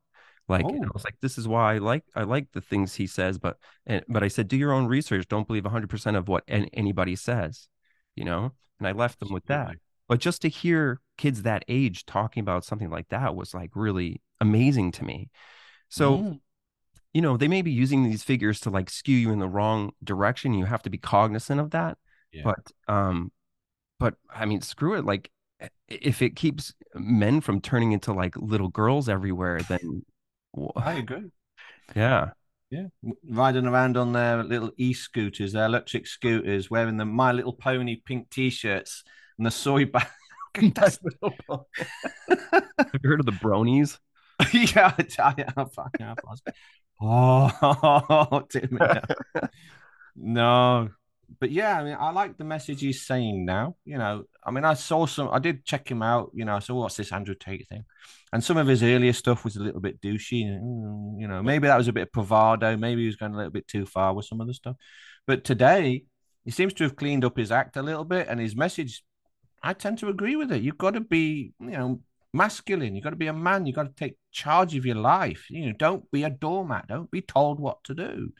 S1: Like, and I
S3: Oh.
S1: was like, this is why I like I like the things he says, but and, but I said, do your own research. Don't believe 100 percent of what an, anybody says, you know. And I left them with that. But just to hear kids that age talking about something like that was like really amazing to me. So
S3: Mm.
S1: You know, they may be using these figures to like skew you in the wrong direction. You have to be cognizant of that.
S3: Yeah.
S1: But um, but I mean, screw it. Like if it keeps men from turning into like little girls everywhere, then
S3: I agree.
S1: yeah.
S3: Yeah, riding around on their little e-scooters, their electric scooters, wearing the My Little Pony pink T-shirts and the soy bag. That's-
S1: Have you heard of the bronies?
S3: yeah, I, I, I fucking have. Oh, damn it. no, but yeah, I mean, I like the message he's saying now. You know, I mean, I saw some, I did check him out. You know, I saw what's this Andrew Tate thing, and some of his earlier stuff was a little bit douchey. Mm, you know, maybe that was a bit of bravado. Maybe he was going a little bit too far with some of the stuff. But today, he seems to have cleaned up his act a little bit, and his message. I tend to agree with it. You've got to be, you know, masculine. You've got to be a man. You've got to take charge of your life. You know, don't be a doormat. Don't be told what to do.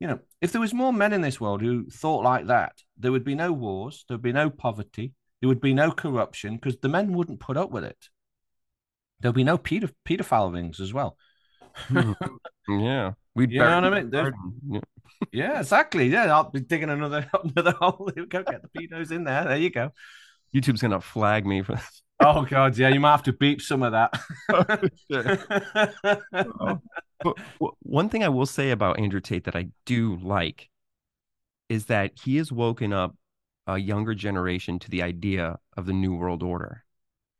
S3: You know, if there was more men in this world who thought like that, there would be no wars, there would be no poverty, there would be no corruption because the men wouldn't put up with it. There'll be no pedo- pedophile rings as well.
S1: Hmm. yeah,
S3: we you know what I mean? Yeah. yeah. exactly. Yeah, I'll be digging another another hole. Go get the pedos in there. There you go.
S1: YouTube's gonna flag me for this.
S3: Oh god, yeah, you might have to beep some of that.
S1: Oh, oh, but one thing I will say about Andrew Tate that I do like is that he has woken up a younger generation to the idea of the new world order.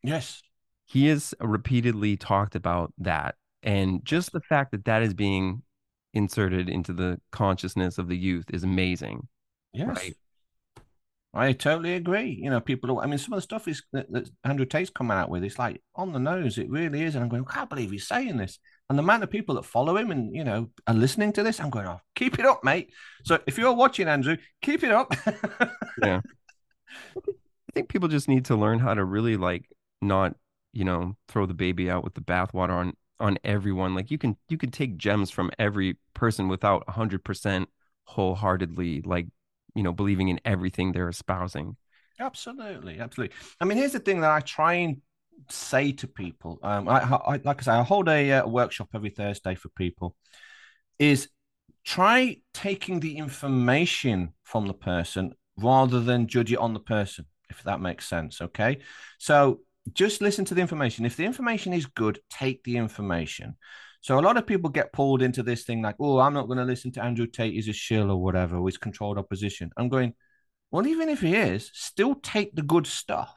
S3: Yes.
S1: He has repeatedly talked about that and just the fact that that is being inserted into the consciousness of the youth is amazing.
S3: Yes. Right? I totally agree. You know, people. I mean, some of the stuff is that, that Andrew Tate's coming out with. It's like on the nose. It really is. And I'm going, I can't believe he's saying this. And the amount of people that follow him and you know are listening to this, I'm going, oh, keep it up, mate. So if you're watching, Andrew, keep it up.
S1: yeah. I think people just need to learn how to really like not, you know, throw the baby out with the bathwater on on everyone. Like you can you can take gems from every person without hundred percent wholeheartedly like you know believing in everything they're espousing.
S3: Absolutely absolutely. I mean here's the thing that i try and say to people um i, I like i say i hold a, a uh, workshop every thursday for people is try taking the information from the person rather than judge it on the person if that makes sense okay? So just listen to the information. If the information is good take the information so a lot of people get pulled into this thing like, oh, I'm not going to listen to Andrew Tate. He's a shill or whatever. Or he's controlled opposition. I'm going, well, even if he is, still take the good stuff.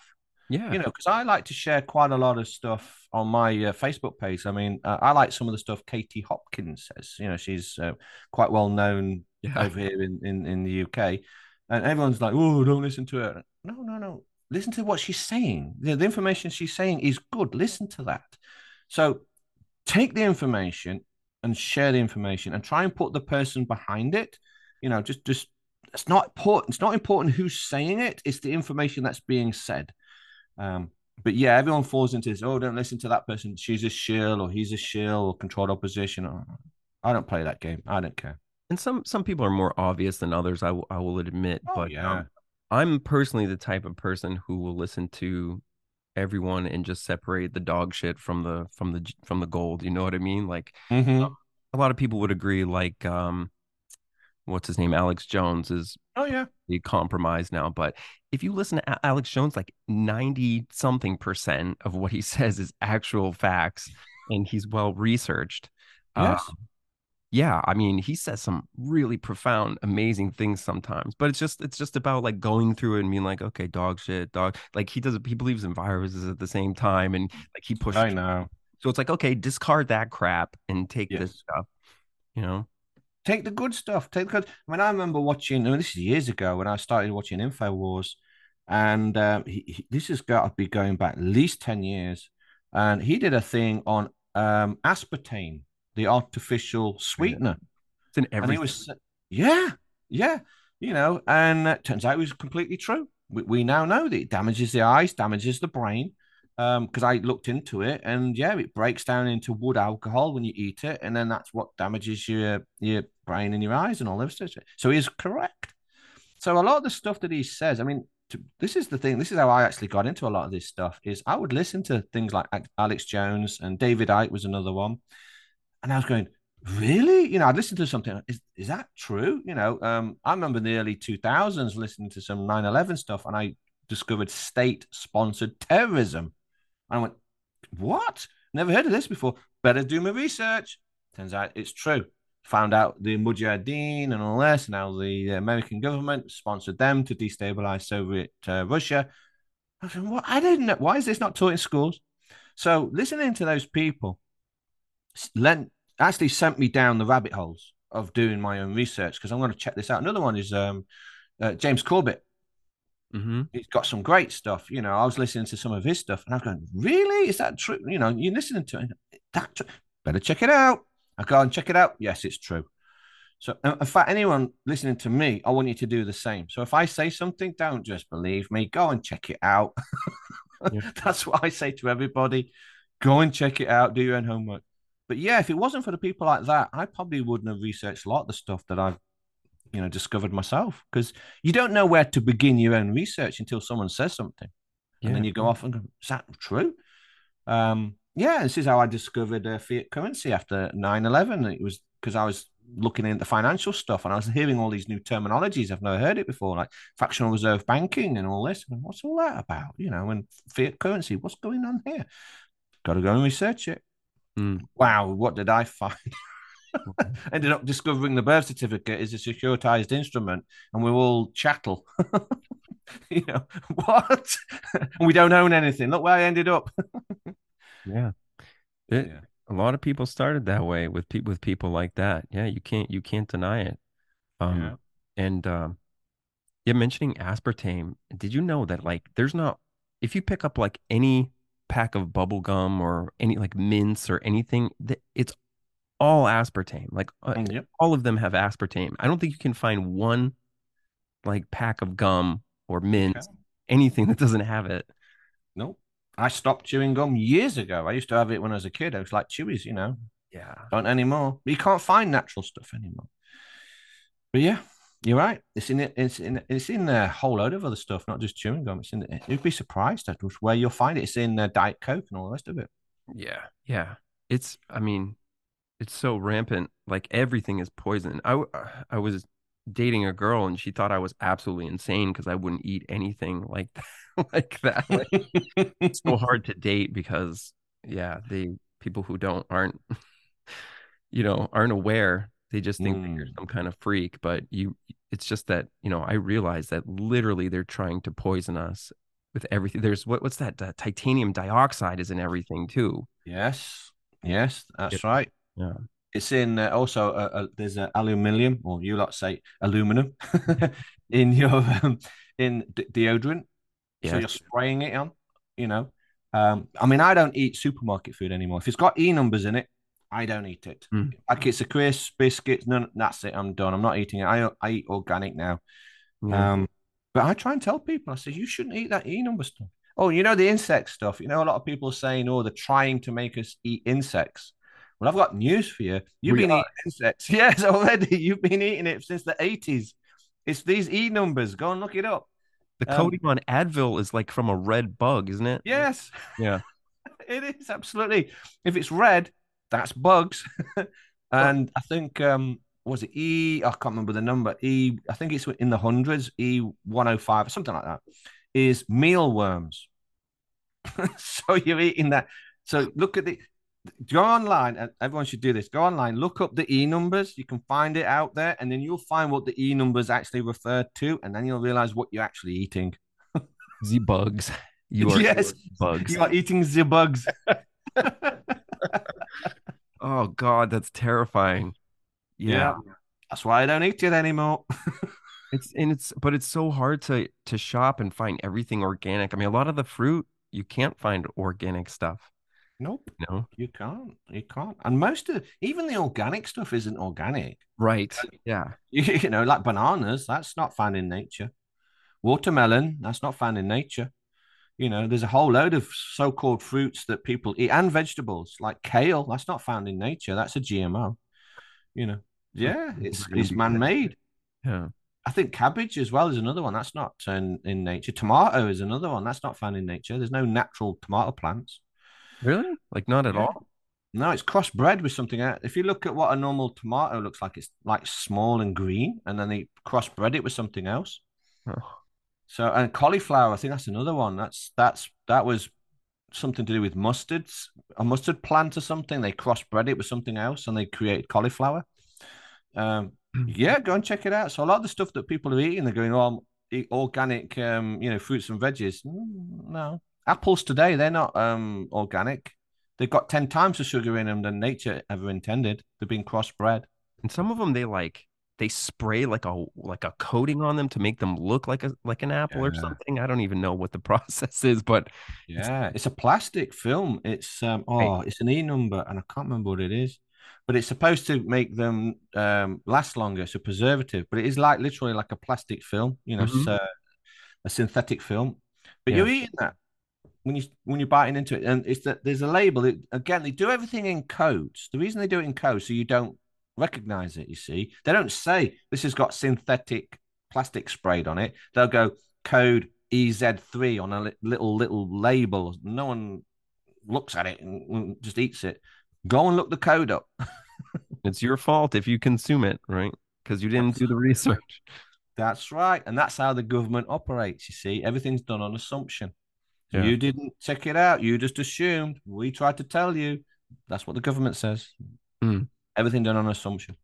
S1: Yeah.
S3: You know, because I like to share quite a lot of stuff on my uh, Facebook page. I mean, uh, I like some of the stuff Katie Hopkins says. You know, she's uh, quite well known yeah. over here in, in, in the UK. And everyone's like, oh, don't listen to her. No, no, no. Listen to what she's saying. The, the information she's saying is good. Listen to that. So take the information and share the information and try and put the person behind it. You know, just just it's not important. It's not important who's saying it. It's the information that's being said. Um, but yeah, everyone falls into this. Oh, don't listen to that person. She's a shill, or he's a shill, or controlled opposition. Oh, I don't play that game. I don't care.
S1: And some some people are more obvious than others. I, w- I will admit.
S3: Oh,
S1: but
S3: yeah, um,
S1: I'm personally the type of person who will listen to everyone and just separate the dog shit from the from the from the gold you know what i mean like
S3: mm-hmm.
S1: a lot of people would agree like um what's his name alex jones is
S3: oh yeah
S1: he compromised now but if you listen to alex jones like 90 something percent of what he says is actual facts and he's well researched
S3: yes.
S1: Um, yeah i mean he says some really profound amazing things sometimes but it's just it's just about like going through it and being like okay dog shit dog like he does he believes in viruses at the same time and like he pushes
S3: i know.
S1: So it's like okay discard that crap and take yes. this stuff you know?
S3: Take the good stuff take the good i mean i remember watching I mean, this is years ago when i started watching infowars and um, he, he, this has got to be going back at least 10 years and he did a thing on um aspartame the artificial sweetener.
S1: It's in everything. And
S3: was, yeah, yeah, you know, and it turns out it was completely true. We, we now know that it damages the eyes, damages the brain. Because um, I looked into it, and yeah, it breaks down into wood alcohol when you eat it, and then that's what damages your your brain and your eyes and all of this. So he's correct. So a lot of the stuff that he says, I mean, to, this is the thing. This is how I actually got into a lot of this stuff. Is I would listen to things like Alex Jones and David Icke was another one, and I was going, really? You know, I'd listen to something. Is, is that true? You know, um, I remember in the early 2000s listening to some 9 11 stuff and I discovered state sponsored terrorism. I went, what? Never heard of this before. Better do my research. Turns out it's true. Found out the Mujahideen and all this, and now the American government sponsored them to destabilize Soviet uh, Russia. I said, what? I didn't know. Why is this not taught in schools? So listening to those people lent actually sent me down the rabbit holes of doing my own research because I'm going to check this out. Another one is um, uh, James Corbett.
S1: Mm-hmm.
S3: He's got some great stuff. You know, I was listening to some of his stuff, and I'm going, "Really? Is that true?" You know, you're listening to it. That tr- better check it out. I go and check it out. Yes, it's true. So, in fact, anyone listening to me, I want you to do the same. So, if I say something, don't just believe me. Go and check it out. yeah. That's what I say to everybody. Go and check it out. Do your own homework. But yeah, if it wasn't for the people like that, I probably wouldn't have researched a lot of the stuff that I've, you know, discovered myself. Because you don't know where to begin your own research until someone says something, yeah. and then you go off and go, "Is that true?" Um, yeah, this is how I discovered uh, fiat currency after 9-11. It was because I was looking into financial stuff and I was hearing all these new terminologies. I've never heard it before, like fractional reserve banking and all this. And what's all that about? You know, and fiat currency, what's going on here? Got to go and research it. Mm. Wow, what did I find? Ended up discovering the birth certificate is a securitized instrument, and we're all chattel. you know what? we don't own anything. Look where I ended up.
S1: yeah. It, yeah. A lot of people started that way with pe- with people like that. Yeah, you can't you can't deny it. Um, yeah. And um, yeah, mentioning aspartame. Did you know that like there's not if you pick up like any pack of bubble gum or any like mints or anything that it's all aspartame like uh, mm, yep. all of them have aspartame. I don't think you can find one like pack of gum or mint okay. anything that doesn't have it.
S3: Nope. I stopped chewing gum years ago. I used to have it when i was a kid. I was like chewies you know?
S1: Yeah.
S3: Don't anymore. You can't find natural stuff anymore. But yeah you're right. It's in it. It's in. It's in a whole load of other stuff, not just chewing gum. It's in. You'd be surprised at where you'll find it. It's in uh, Diet Coke and all the rest of it.
S1: Yeah, yeah. It's. I mean, it's so rampant. Like everything is poison. I I was dating a girl and she thought I was absolutely insane because I wouldn't eat anything like that, like that. Like, it's so hard to date because yeah, the people who don't aren't you know aren't aware they just think mm. that you're some kind of freak, but you it's just that, you know, I realize that literally they're trying to poison us with everything. There's what what's that? Uh, titanium dioxide is in everything too.
S3: Yes. Yes, that's it, right.
S1: Yeah.
S3: It's in uh, also uh, uh, there's uh, aluminium, or you lot say aluminum, in your um, in de- deodorant. Yeah. So you're spraying it on. You know, um, I mean, I don't eat supermarket food anymore. If it's got e numbers in it, I don't eat it. Mm. Like it's a crisp, biscuits, none. That's it. I'm done. I'm not eating it. I I eat organic now. Yeah. Um, but I try and tell people. I say you shouldn't eat that E number stuff. Oh, you know the insect stuff. You know a lot of people are saying, oh, they're trying to make us eat insects. Well, I've got news for you. You've we been are. eating insects. Yes, already. You've been eating it since the 80s. It's these E numbers. Go and look it up.
S1: The um, coating on Advil is like from a red bug, isn't it?
S3: Yes.
S1: Yeah.
S3: it is absolutely. If it's red, that's bugs. and I think um was it E? I can't remember the number. E, I think it's in the hundreds. E one hundred oh five, something like that. Is mealworms. so you're eating that. So look at the go online and everyone should do this. Go online, look up the E numbers. You can find it out there, and then you'll find what the E numbers actually refer to, and then you'll realize what you're actually eating.
S1: the bugs. You are
S3: yes, bugs. You are eating the bugs.
S1: Oh God, that's terrifying. Yeah.
S3: yeah. That's why I don't eat it anymore.
S1: it's and it's but it's so hard to to shop and find everything organic. I mean, a lot of the fruit you can't find organic stuff.
S3: Nope.
S1: No,
S3: you can't. You can't. And most of even the organic stuff isn't organic.
S1: Right. Yeah.
S3: You, you know, like bananas, that's not found in nature. Watermelon, that's not found in nature. You know, there's a whole load of so-called fruits that people eat and vegetables like kale. That's not found in nature. That's a GMO. You know, yeah, it's it's man-made.
S1: Yeah.
S3: I think cabbage as well is another one. That's not in, in nature. Tomato is another one. That's not found in nature. There's no natural tomato plants.
S1: Really? Like not at yeah. all?
S3: No, it's crossbred with something else. If you look at what a normal tomato looks like, it's like small and green, and then they crossbred it with something else. Oh. So and cauliflower, I think that's another one. That's that's that was something to do with mustards, a mustard plant or something. They crossbred it with something else and they create cauliflower. Um, yeah, go and check it out. So a lot of the stuff that people are eating, they're going, "Oh, eat organic, um, you know, fruits and veggies." Mm, no, apples today they're not um organic. They've got ten times the sugar in them than nature ever intended. They've been crossbred.
S1: And some of them they like they spray like a like a coating on them to make them look like a like an apple or something. I don't even know what the process is, but
S3: Yeah, it's a plastic film. It's um oh, it's an E number, and I can't remember what it is, but it's supposed to make them um last longer. It's a preservative, but it is like literally like a plastic film, you know,
S1: Mhm.
S3: so a synthetic film. But
S1: Yeah.
S3: you're eating that when you when you're biting into it, and it's that there's a label. It, again, they do everything in codes. The reason they do it in codes so you don't recognize it. You see, they don't say this has got synthetic plastic sprayed on it. They'll go code EZ3 on a little little label. No one looks at it and just eats it. Go and look the code up.
S1: it's your fault if you consume it, right? Because you didn't do the research.
S3: That's right, and that's how the government operates. You see, everything's done on assumption.
S1: Yeah.
S3: You didn't check it out. You just assumed. We tried to tell you. That's what the government says.
S1: Hmm.
S3: Everything done on assumption.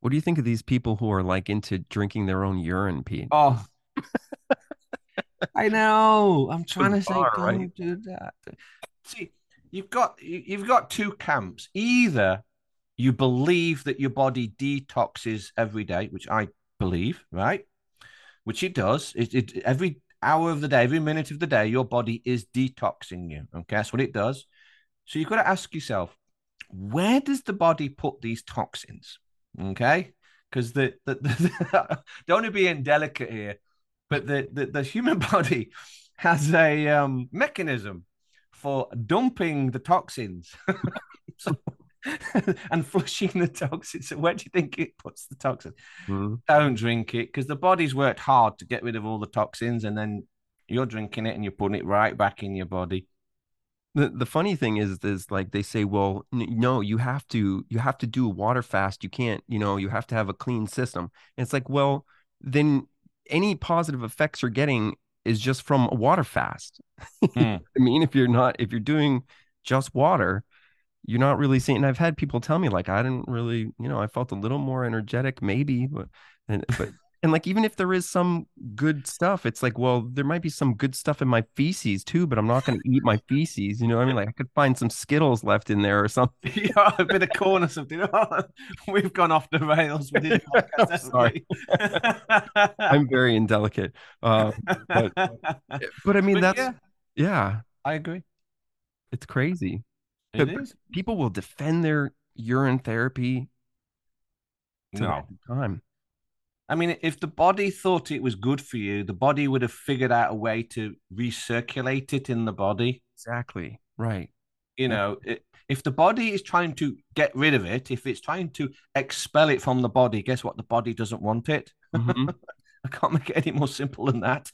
S1: What do you think of these people who are like into drinking their own urine, Pete?
S3: Oh, I know. I'm trying to say, don't
S1: right?
S3: do that. See, you've got you- you've got two camps. Either you believe that your body detoxes every day, which I believe, right? Which it does. It, it every hour of the day, every minute of the day, your body is detoxing you. Okay, that's what it does. So you've got to ask yourself, where does the body put these toxins? Okay, because the, the, the don't want to be indelicate here, but the, the the human body has a um, mechanism for dumping the toxins and flushing the toxins. So where do you think it puts the toxins?
S1: Mhm.
S3: Don't drink it because the body's worked hard to get rid of all the toxins, and then you're drinking it and you're putting it right back in your body.
S1: The the funny thing is is like they say, well, n- no, you have to you have to do a water fast. You can't, you know, you have to have a clean system. And it's like, well, then any positive effects you're getting is just from a water fast.
S3: Hmm.
S1: I mean, if you're not if you're doing just water, you're not really seeing. And I've had people tell me like I didn't really, you know, I felt a little more energetic, maybe, but and but and like even if there is some good stuff, it's like, well, there might be some good stuff in my feces too, but I'm not going to eat my feces. You know what I mean? Like I could find some Skittles left in there or something.
S3: yeah, a bit of corn or something. We've gone off the rails. Did a podcast,
S1: Sorry. I'm very indelicate. Uh, but but I mean
S3: But
S1: that's
S3: yeah,
S1: yeah,
S3: I agree.
S1: it's crazy.
S3: It
S1: But-
S3: is.
S1: People will defend their urine therapy to
S3: No.
S1: time.
S3: I mean, if the body thought it was good for you, the body would have figured out a way to recirculate it in the body.
S1: Exactly. Right.
S3: You
S1: Yeah.
S3: know, it, if the body is trying to get rid of it, if it's trying to expel it from the body, guess what? The body doesn't want it.
S1: Mhm.
S3: I can't make it any more simple than that.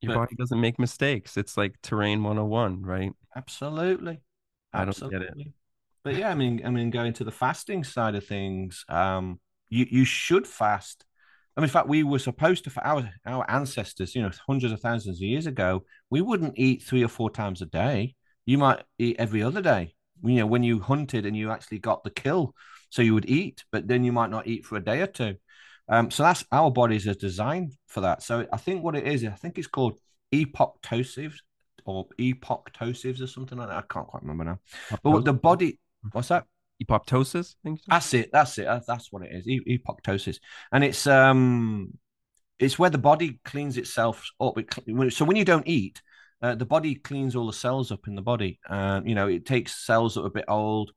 S1: Your
S3: But-
S1: body doesn't make mistakes. It's like terrain 101, right?
S3: Absolutely.
S1: I don't get it.
S3: Absolutely. But yeah, I mean, I mean, going to the fasting side of things, um, you you should fast. I mean, in fact, we were supposed to. For our our ancestors, you know, hundreds of thousands of years ago, we wouldn't eat three or four times a day. You might eat every other day. You know, when you hunted and you actually got the kill, so you would eat, but then you might not eat for a day or two. Um, so that's our bodies are designed for that. So I think what it is, I think it's called apoptosis or apoptosis or something like that. I can't quite remember now. But the body, what's that?
S1: Apoptosis?
S3: That's it. That's it. That's, what it is. Apoptosis, and it's um, it's where the body cleans itself up. It, so when you don't eat, uh, the body cleans all the cells up in the body. Um, you know, it takes cells that are a bit old.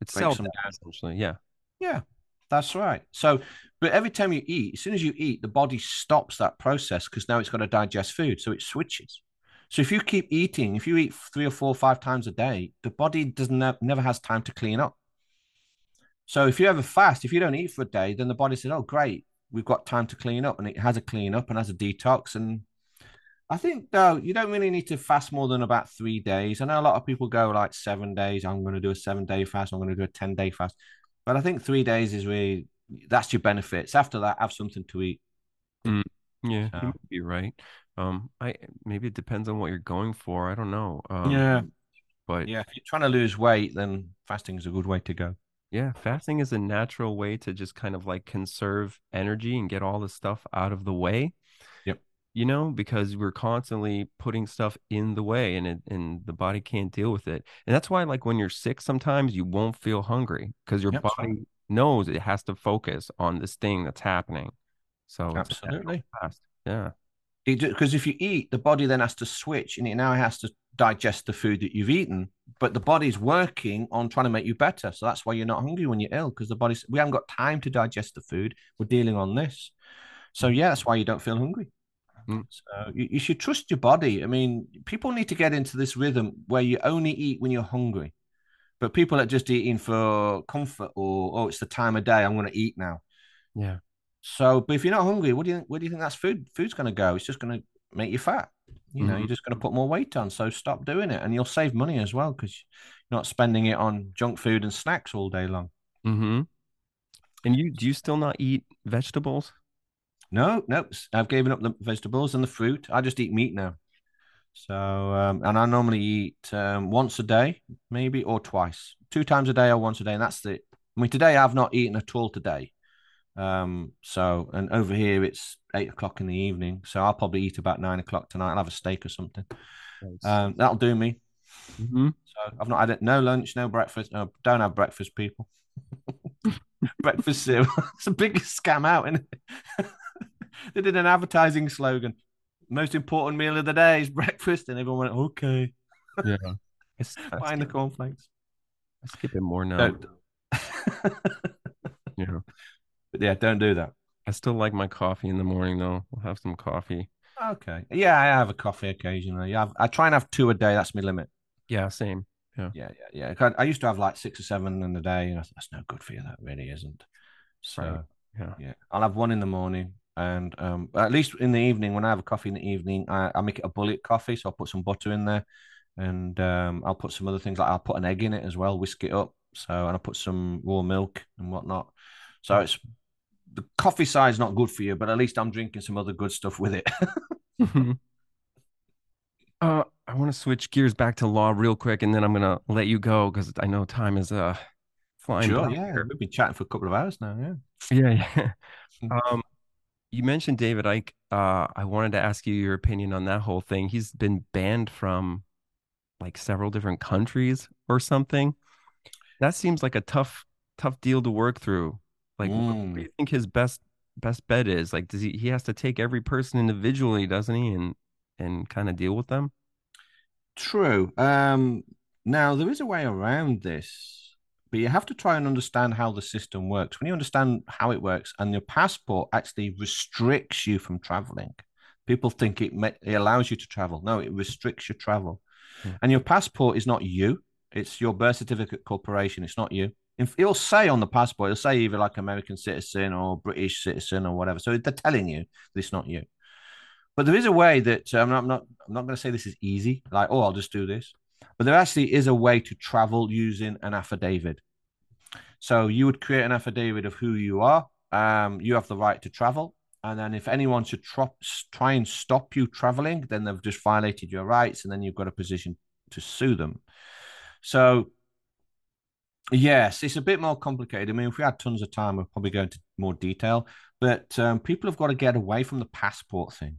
S1: It's cell
S3: down.
S1: Yeah.
S3: Yeah, that's right. So, but every time you eat, as soon as you eat, the body stops that process because now it's got to digest food, so it switches. So if you keep eating, if you eat three or four, five times a day, the body doesn't never has time to clean up. So if you ever fast, if you don't eat for a day, then the body says, "Oh, great, we've got time to clean up," and it has a clean up and has a detox. And I think though you don't really need to fast more than about three days. I know a lot of people go like seven days. I'm going to do a seven day fast. I'm going to do a ten day fast. But I think three days is really that's your benefits. After that, have something to eat.
S1: Yeah, you
S3: So-
S1: might be right. Um, I maybe it depends on what you're going for. I don't know. Um,
S3: yeah,
S1: but
S3: yeah. If you're trying to lose weight, then fasting is a good way to go.
S1: Yeah, fasting is a natural way to just kind of like conserve energy and get all the stuff out of the way.
S3: Yep.
S1: You know, because we're constantly putting stuff in the way and it and the body can't deal with it. And that's why like when you're sick sometimes you won't feel hungry because your
S3: Yep,
S1: body knows it has to focus on this thing that's happening. So
S3: Absolutely.
S1: fast. Yeah.
S3: Because if you eat, the body then has to switch and it now has to digest the food that you've eaten. But the body's working on trying to make you better. So that's why you're not hungry when you're ill because the body's, we haven't got time to digest the food. We're dealing on this. So, yeah, that's why you don't feel hungry.
S1: Mm.
S3: So you, you should trust your body. I mean, people need to get into this rhythm where you only eat when you're hungry. But people are just eating for comfort or, oh, it's the time of day. I'm going to eat now.
S1: Yeah.
S3: So, but if you're not hungry, what do you where do you think that's food? Food's going to go. It's just going to make you fat. You know,
S1: Mhm.
S3: you're just going to put more weight on. So stop doing it, and you'll save money as well because you're not spending it on junk food and snacks all day long.
S1: Mm-hmm. And you do you still not eat vegetables?
S3: No, no, I've given up the vegetables and the fruit. I just eat meat now. So, um, and I normally eat um, once a day, maybe, or twice, two times a day or once a day, and that's it. I mean, today I've not eaten at all today. Um, so, and over here it's eight o'clock in the evening, so I'll probably eat about nine o'clock tonight. I'll have a steak or something. Um, that'll do me.
S1: Mm-hmm.
S3: So I've not had it, no lunch, no breakfast. No, don't have breakfast, people. breakfast cereal. it's the biggest scam out, is they did an advertising slogan. Most important meal of the day is breakfast, and everyone went, "Okay,
S1: Yeah. I, s- I
S3: buying the cornflakes."
S1: I skip it more now. Yeah.
S3: But yeah, don't do that.
S1: I still like my coffee in the morning though. We'll have some coffee.
S3: Okay. Yeah, I have a coffee occasionally. I, have, I try and have two a day. That's my limit.
S1: Yeah, same.
S3: Yeah, yeah, yeah. 'Cause I used to have like six or seven in a day, and I that's no good for you. That really isn't. So
S1: Right. Yeah.
S3: yeah, I'll have one in the morning, and um, at least in the evening when I have a coffee in the evening, I, I make it a bullet coffee. So I'll put some butter in there, and um, I'll put some other things like I'll put an egg in it as well, whisk it up. So and I'll put some raw milk and whatnot. So it's the coffee side's not good for you, but at least I'm drinking some other good stuff with it.
S1: uh, I want to switch gears back to law real quick, and then I'm gonna let you go because I know time is uh flying.
S3: sure,
S1: by
S3: yeah, we've been chatting for a couple of hours now. Yeah.
S1: Yeah, yeah.
S3: Mm.
S1: Um, you mentioned David Icke. Uh, I wanted to ask you your opinion on that whole thing. He's been banned from like several different countries or something. That seems like a tough, tough deal to work through. Like, what, what do
S3: Mm.
S1: you think his best best bet is? Like, does he he has to take every person individually, doesn't he, and and kind of deal with them?
S3: True. Um, now there is a way around this, but you have to try and understand how the system works. When you understand how it works, and your passport actually restricts you from traveling, people think it, ma- it allows you to travel. No, it restricts your travel.
S1: Hmm.
S3: And your passport is not you; it's your birth certificate corporation. It's not you. It'll say on the passport, it'll say either like American citizen or British citizen or whatever. So they're telling you that it's not you. But there is a way that I'm not. I'm not going to say this is easy. Like, oh, I'll just do this. But there actually is a way to travel using an affidavit. So you would create an affidavit of who you are. Um, you have the right to travel, and then if anyone should tro- try and stop you traveling, then they've just violated your rights, and then you've got a position to sue them. So yes, it's a bit more complicated. I mean, if we had tons of time, we'd probably go into more detail. But um, people have got to get away from the passport thing.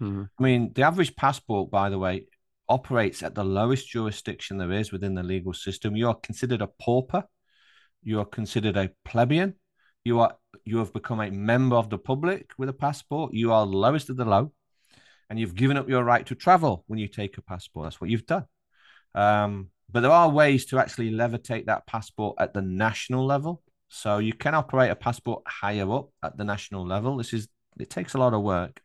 S1: Mhm.
S3: I mean, the average passport, by the way, operates at the lowest jurisdiction there is within the legal system. You are considered a pauper. You are considered a plebeian. You are you have become a member of the public with a passport. You are the lowest of the low, and you've given up your right to travel when you take a passport. That's what you've done. Um, but there are ways to actually levitate that passport at the national level. So you can operate a passport higher up at the national level. This is it takes a lot of work.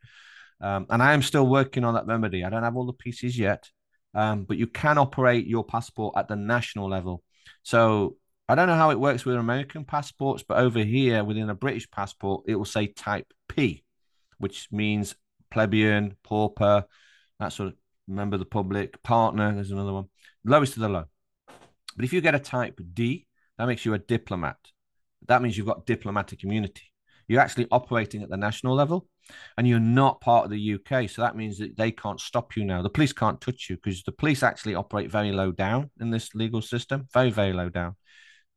S3: Um, and I am still working on that remedy. I don't have all the pieces yet, um, but you can operate your passport at the national level. So I don't know how it works with American passports, but over here within a British passport, it will say type P, which means plebeian, pauper, that sort of member of the public, partner. There's another one, lowest of the low. But if you get a type D, that makes you a diplomat. That means you've got diplomatic immunity. You're actually operating at the national level and you're not part of the UK. So that means that they can't stop you now. The police can't touch you because the police actually operate very low down in this legal system, very, very low down.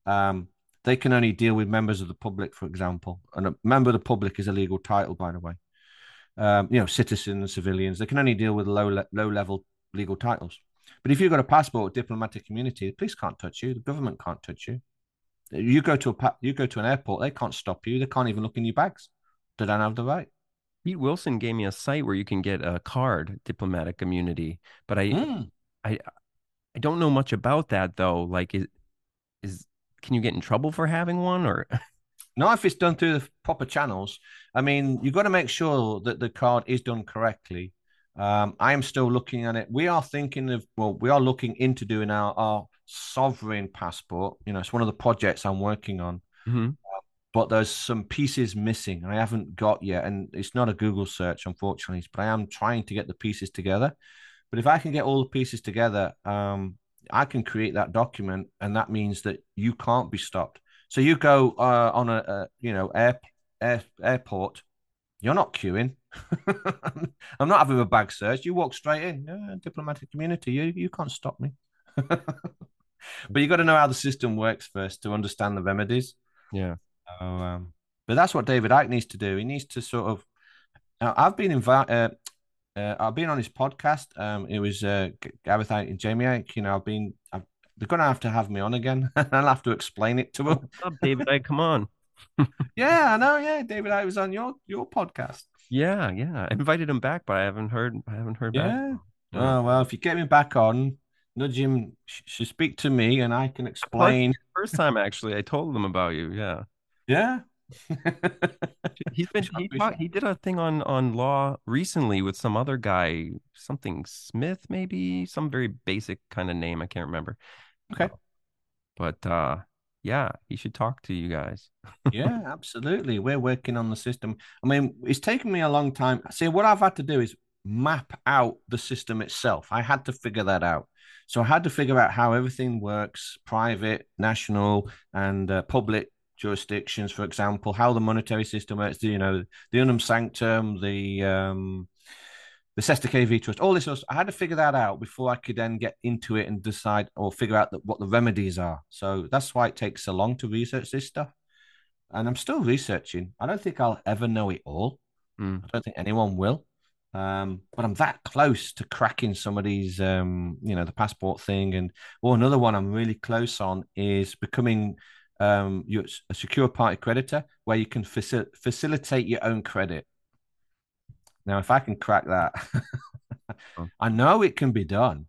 S3: Um, they can only deal with members of the public, for example. And a member of the public is a legal title, by the way. Um, you know, citizens, civilians, they can only deal with low, le- low level legal titles. But if you've got a passport, diplomatic immunity, the police can't touch you, the government can't touch you. You go to a you go to an airport, they can't stop you. They can't even look in your bags. They don't have the right.
S1: Pete Wilson gave me a site where you can get a card, diplomatic immunity, but I, mm. I, I don't know much about that though. Like, is, is can you get in trouble for having one or?
S3: Not if it's done through the proper channels. I mean, you've got to make sure that the card is done correctly. Um, I am still looking at it. We are thinking of, well, we are looking into doing our, our sovereign passport. You know, it's one of the projects I'm working on. Mm-hmm. Uh, but there's some pieces missing I haven't got yet. And it's not a Google search, unfortunately, but I am trying to get the pieces together. But if I can get all the pieces together, um, I can create that document, and that means that you can't be stopped. So you go uh, on a, a, you know air, air airport, you're not queuing. I'm not having a bag search. You walk straight in. Yeah, diplomatic community. You you can't stop me. but you got to know how the system works first to understand the remedies.
S1: Yeah.
S3: So, um, but that's what David Icke needs to do. He needs to sort of. Uh, I've been invited. Uh, uh, I've been on his podcast. Um, it was uh, Gareth Icke and Jaymie Icke. You know, I've been. I've they're going to have to have me on again. I'll have to explain it to oh, them.
S1: What's up, David? I come on.
S3: yeah, I know. Yeah, David, I was on your your podcast.
S1: Yeah, yeah. I invited him back, but I haven't heard. I haven't heard
S3: yeah. back. Oh well, if you get me back on, nudge him. Should speak to me, and I can explain.
S1: First time, actually, I told them about you. Yeah.
S3: Yeah.
S1: He's been he, taught, he did a thing on on law recently with some other guy, something Smith, maybe some very basic kind of name. I can't remember.
S3: Okay.
S1: But uh yeah, he should talk to you guys.
S3: yeah, absolutely. We're working on the system. I mean, it's taken me a long time. See, what I've had to do is map out the system itself. I had to figure that out. So I had to figure out how everything works private, national, and uh, public jurisdictions, for example, how the monetary system works, you know, the Unam Sanctam, the um, the Cestui Que Vie trust, all this. Was I had to figure that out before I could then get into it and decide or figure out that, what the remedies are. So that's why it takes so long to research this stuff. And I'm still researching. I don't think I'll ever know it all. Mm. I don't think anyone will. Um, but I'm that close to cracking some of these, um, you know, the passport thing. And or another one I'm really close on is becoming um, you're a secure party creditor where you can facil- facilitate your own credit. Now, if I can crack that, I know it can be done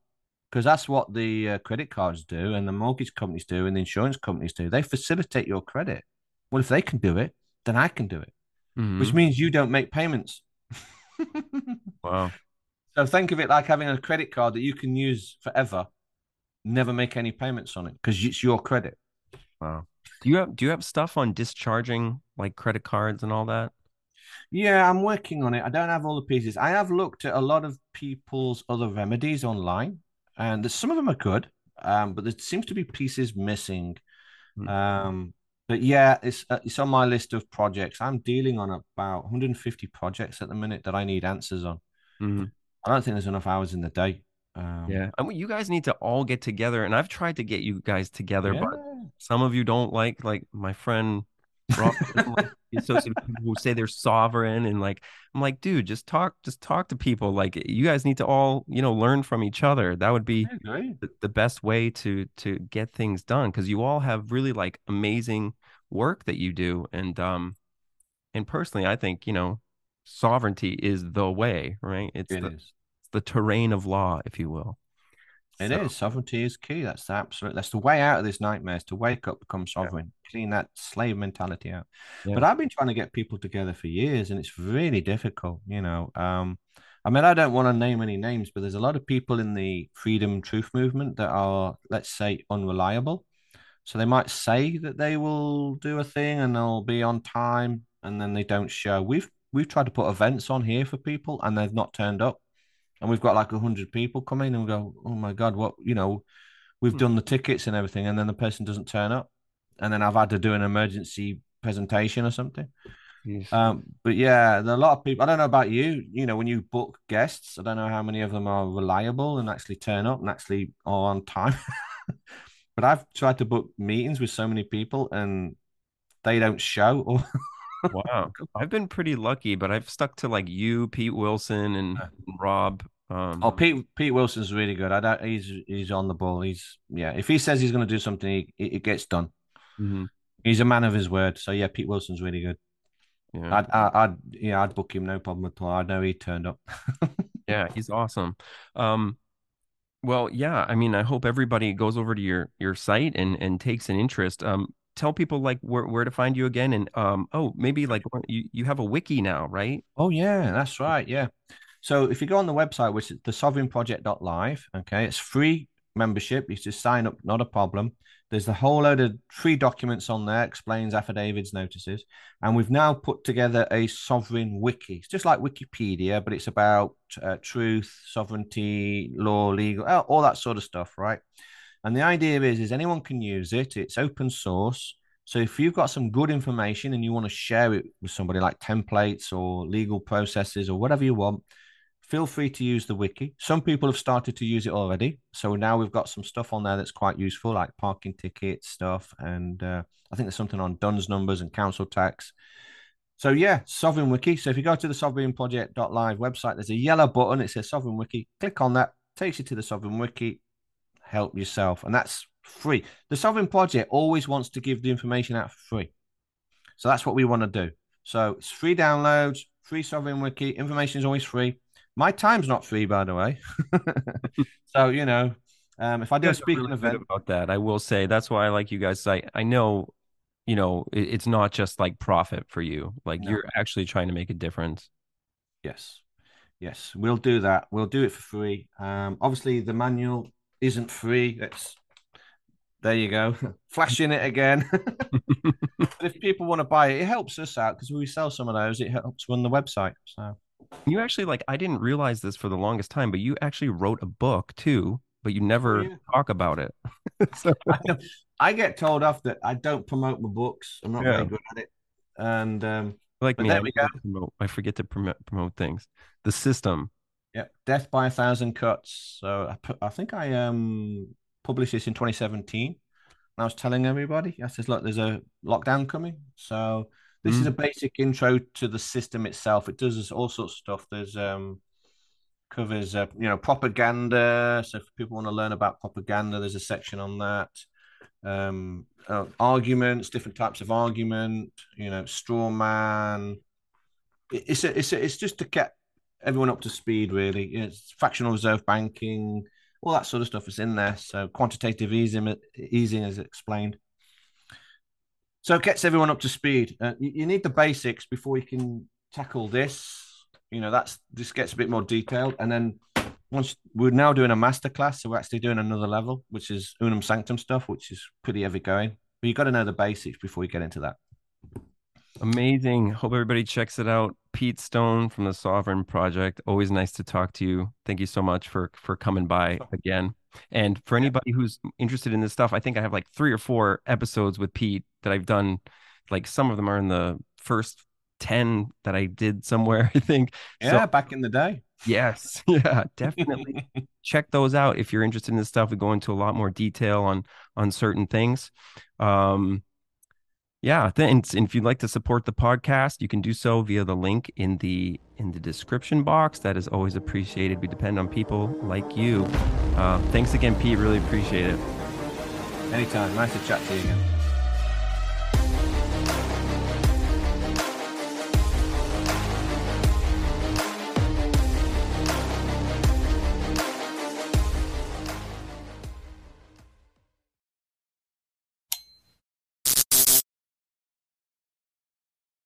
S3: because that's what the uh, credit cards do and the mortgage companies do and the insurance companies do. They facilitate your credit. Well, if they can do it, then I can do it, mm-hmm. which means you don't make payments.
S1: wow.
S3: So think of it like having a credit card that you can use forever, never make any payments on it because it's your credit.
S1: Wow. Do you have do you have stuff on discharging like credit cards and all that?
S3: Yeah, I'm working on it. I don't have all the pieces. I have looked at a lot of people's other remedies online, and some of them are good, um, but there seems to be pieces missing. Mm-hmm. Um, but yeah, it's uh, it's on my list of projects. I'm dealing on about 150 projects at the minute that I need answers on. Mm-hmm. I don't think there's enough hours in the day.
S1: Um, yeah, I mean, you guys need to all get together, and I've tried to get you guys together, yeah. but some of you don't like, like my friend Rob, like associated people who say they're sovereign and like I'm like, dude, just talk, just talk to people. Like you guys need to all, you know, learn from each other. That would be the, the best way to to get things done because you all have really like amazing work that you do. And um and personally, I think, you know, sovereignty is the way, right? It's
S3: it
S1: the,
S3: is.
S1: It's the terrain of law, if you will.
S3: It so. is sovereignty is key. That's the absolute. That's the way out of this nightmare. Is to wake up, become sovereign, yeah. clean that slave mentality out. Yeah. But I've been trying to get people together for years, and it's really difficult. You know, um, I mean, I don't want to name any names, but there's a lot of people in the freedom truth movement that are, let's say, unreliable. So they might say that they will do a thing and they'll be on time, and then they don't show. We've we've tried to put events on here for people, and they've not turned up and we've got like a hundred people coming, and we go, oh my god, what you know, we've hmm. done the tickets and everything, and then the person doesn't turn up, and then I've had to do an emergency presentation or something. Yes. Um, but yeah, there are a lot of people. I don't know about you. You know, when you book guests, I don't know how many of them are reliable and actually turn up and actually are on time. but I've tried to book meetings with so many people, and they don't show. Or
S1: wow, I've been pretty lucky, but I've stuck to like you, Pete Wilson, and Rob.
S3: Um, oh, Pete Pete Wilson's really good. I don't. He's he's on the ball. He's yeah. If he says he's going to do something, he, it gets done.
S1: Mhm.
S3: He's a man of his word. So yeah, Pete Wilson's really good.
S1: Yeah.
S3: I'd, I- I'd, yeah, I'd book him no problem at all. I know he turned up.
S1: Yeah, he's awesome. Um, well, yeah, I mean, I hope everybody goes over to your your site and and takes an interest. Um, tell people like where where to find you again, and um, oh, maybe like you you have a wiki now, right?
S3: Oh yeah, that's right. Yeah. So if you go on the website, which is the sovereignproject.live, okay, it's free membership. You just sign up, not a problem. There's a whole load of free documents on there, explains affidavits, notices. And we've now put together a sovereign wiki. It's just like Wikipedia, but it's about uh, truth, sovereignty, law, legal, all that sort of stuff, right? And the idea is, is anyone can use it. It's open source. So if you've got some good information and you want to share it with somebody like templates or legal processes or whatever you want, feel free to use the wiki. Some people have started to use it already. So now we've got some stuff on there that's quite useful, like parking tickets stuff. And uh, I think there's something on DUNS numbers and council tax. So yeah, Sovereign Wiki. So if you go to the sovereignproject.live website, there's a yellow button. It says Sovereign Wiki. Click on that, takes you to the Sovereign Wiki. Help yourself. And that's free. The Sovereign Project always wants to give the information out for free. So that's what we want to do. So it's free downloads, free Sovereign Wiki. Information is always free. My time's not free, by the way. so you know, um, if I do a speaking
S1: really
S3: event
S1: about that, I will say that's why I like you guys. I I know, you know, it, it's not just like profit for you. Like
S3: No.
S1: you're actually trying to make a difference.
S3: Yes. Yes, we'll do that. We'll do it for free. Um, obviously, the manual isn't free. It's there you go, flashing it again. but if people want to buy it, it helps us out because we sell some of those. It helps run the website. So
S1: You actually like I didn't realize this for the longest time, but you actually wrote a book too, but you never
S3: Oh, yeah.
S1: talk about it. so
S3: I, I get told off that I don't promote my books. I'm not
S1: Yeah.
S3: very good at it. And um,
S1: like me,
S3: there
S1: I
S3: we
S1: forget to promote, I forget to promote, promote things. The system.
S3: Yeah, Death by a Thousand Cuts. So I, I think I um published this in 2017. And I was telling everybody, I says, look, there's a lockdown coming. So this is
S1: Mm.
S3: a basic intro to the system itself. It does all sorts of stuff. There's um covers uh, you know propaganda. So if people want to learn about propaganda, there's a section on that. Um, uh, arguments, different types of argument. You know, straw man. It- It's a, it's a, it's just to get everyone up to speed. Really, it's fractional reserve banking, all that sort of stuff is in there. So quantitative easing, easing is explained. So it gets everyone up to speed. Uh, you, you need the basics before you can tackle this. You know, that's this gets a bit more detailed, and then once we're now doing a masterclass, so we're actually doing another level, which is Unam Sanctam stuff, which is pretty heavy going. But you've got to know the basics before you get into that.
S1: Amazing. Hope everybody checks it out. Pete Stone from the Sovereign Project. Always nice to talk to you. Thank you so much for for coming by again. And for anybody who's interested in this stuff, I think I have like three or four episodes with Pete that I've done. Like some of them are in the first 10 that I did somewhere, I think.
S3: Yeah,
S1: So
S3: back in the day.
S1: yes, yeah, definitely check those out if you're interested in this stuff. We go into a lot more detail on on certain things. Um, yeah. And if you'd like to support the podcast, you can do so via the link in the in the description box. That is always appreciated. We depend on people like you. Uh, thanks again, Pete. Really appreciate it.
S3: Anytime. Nice to chat to you again.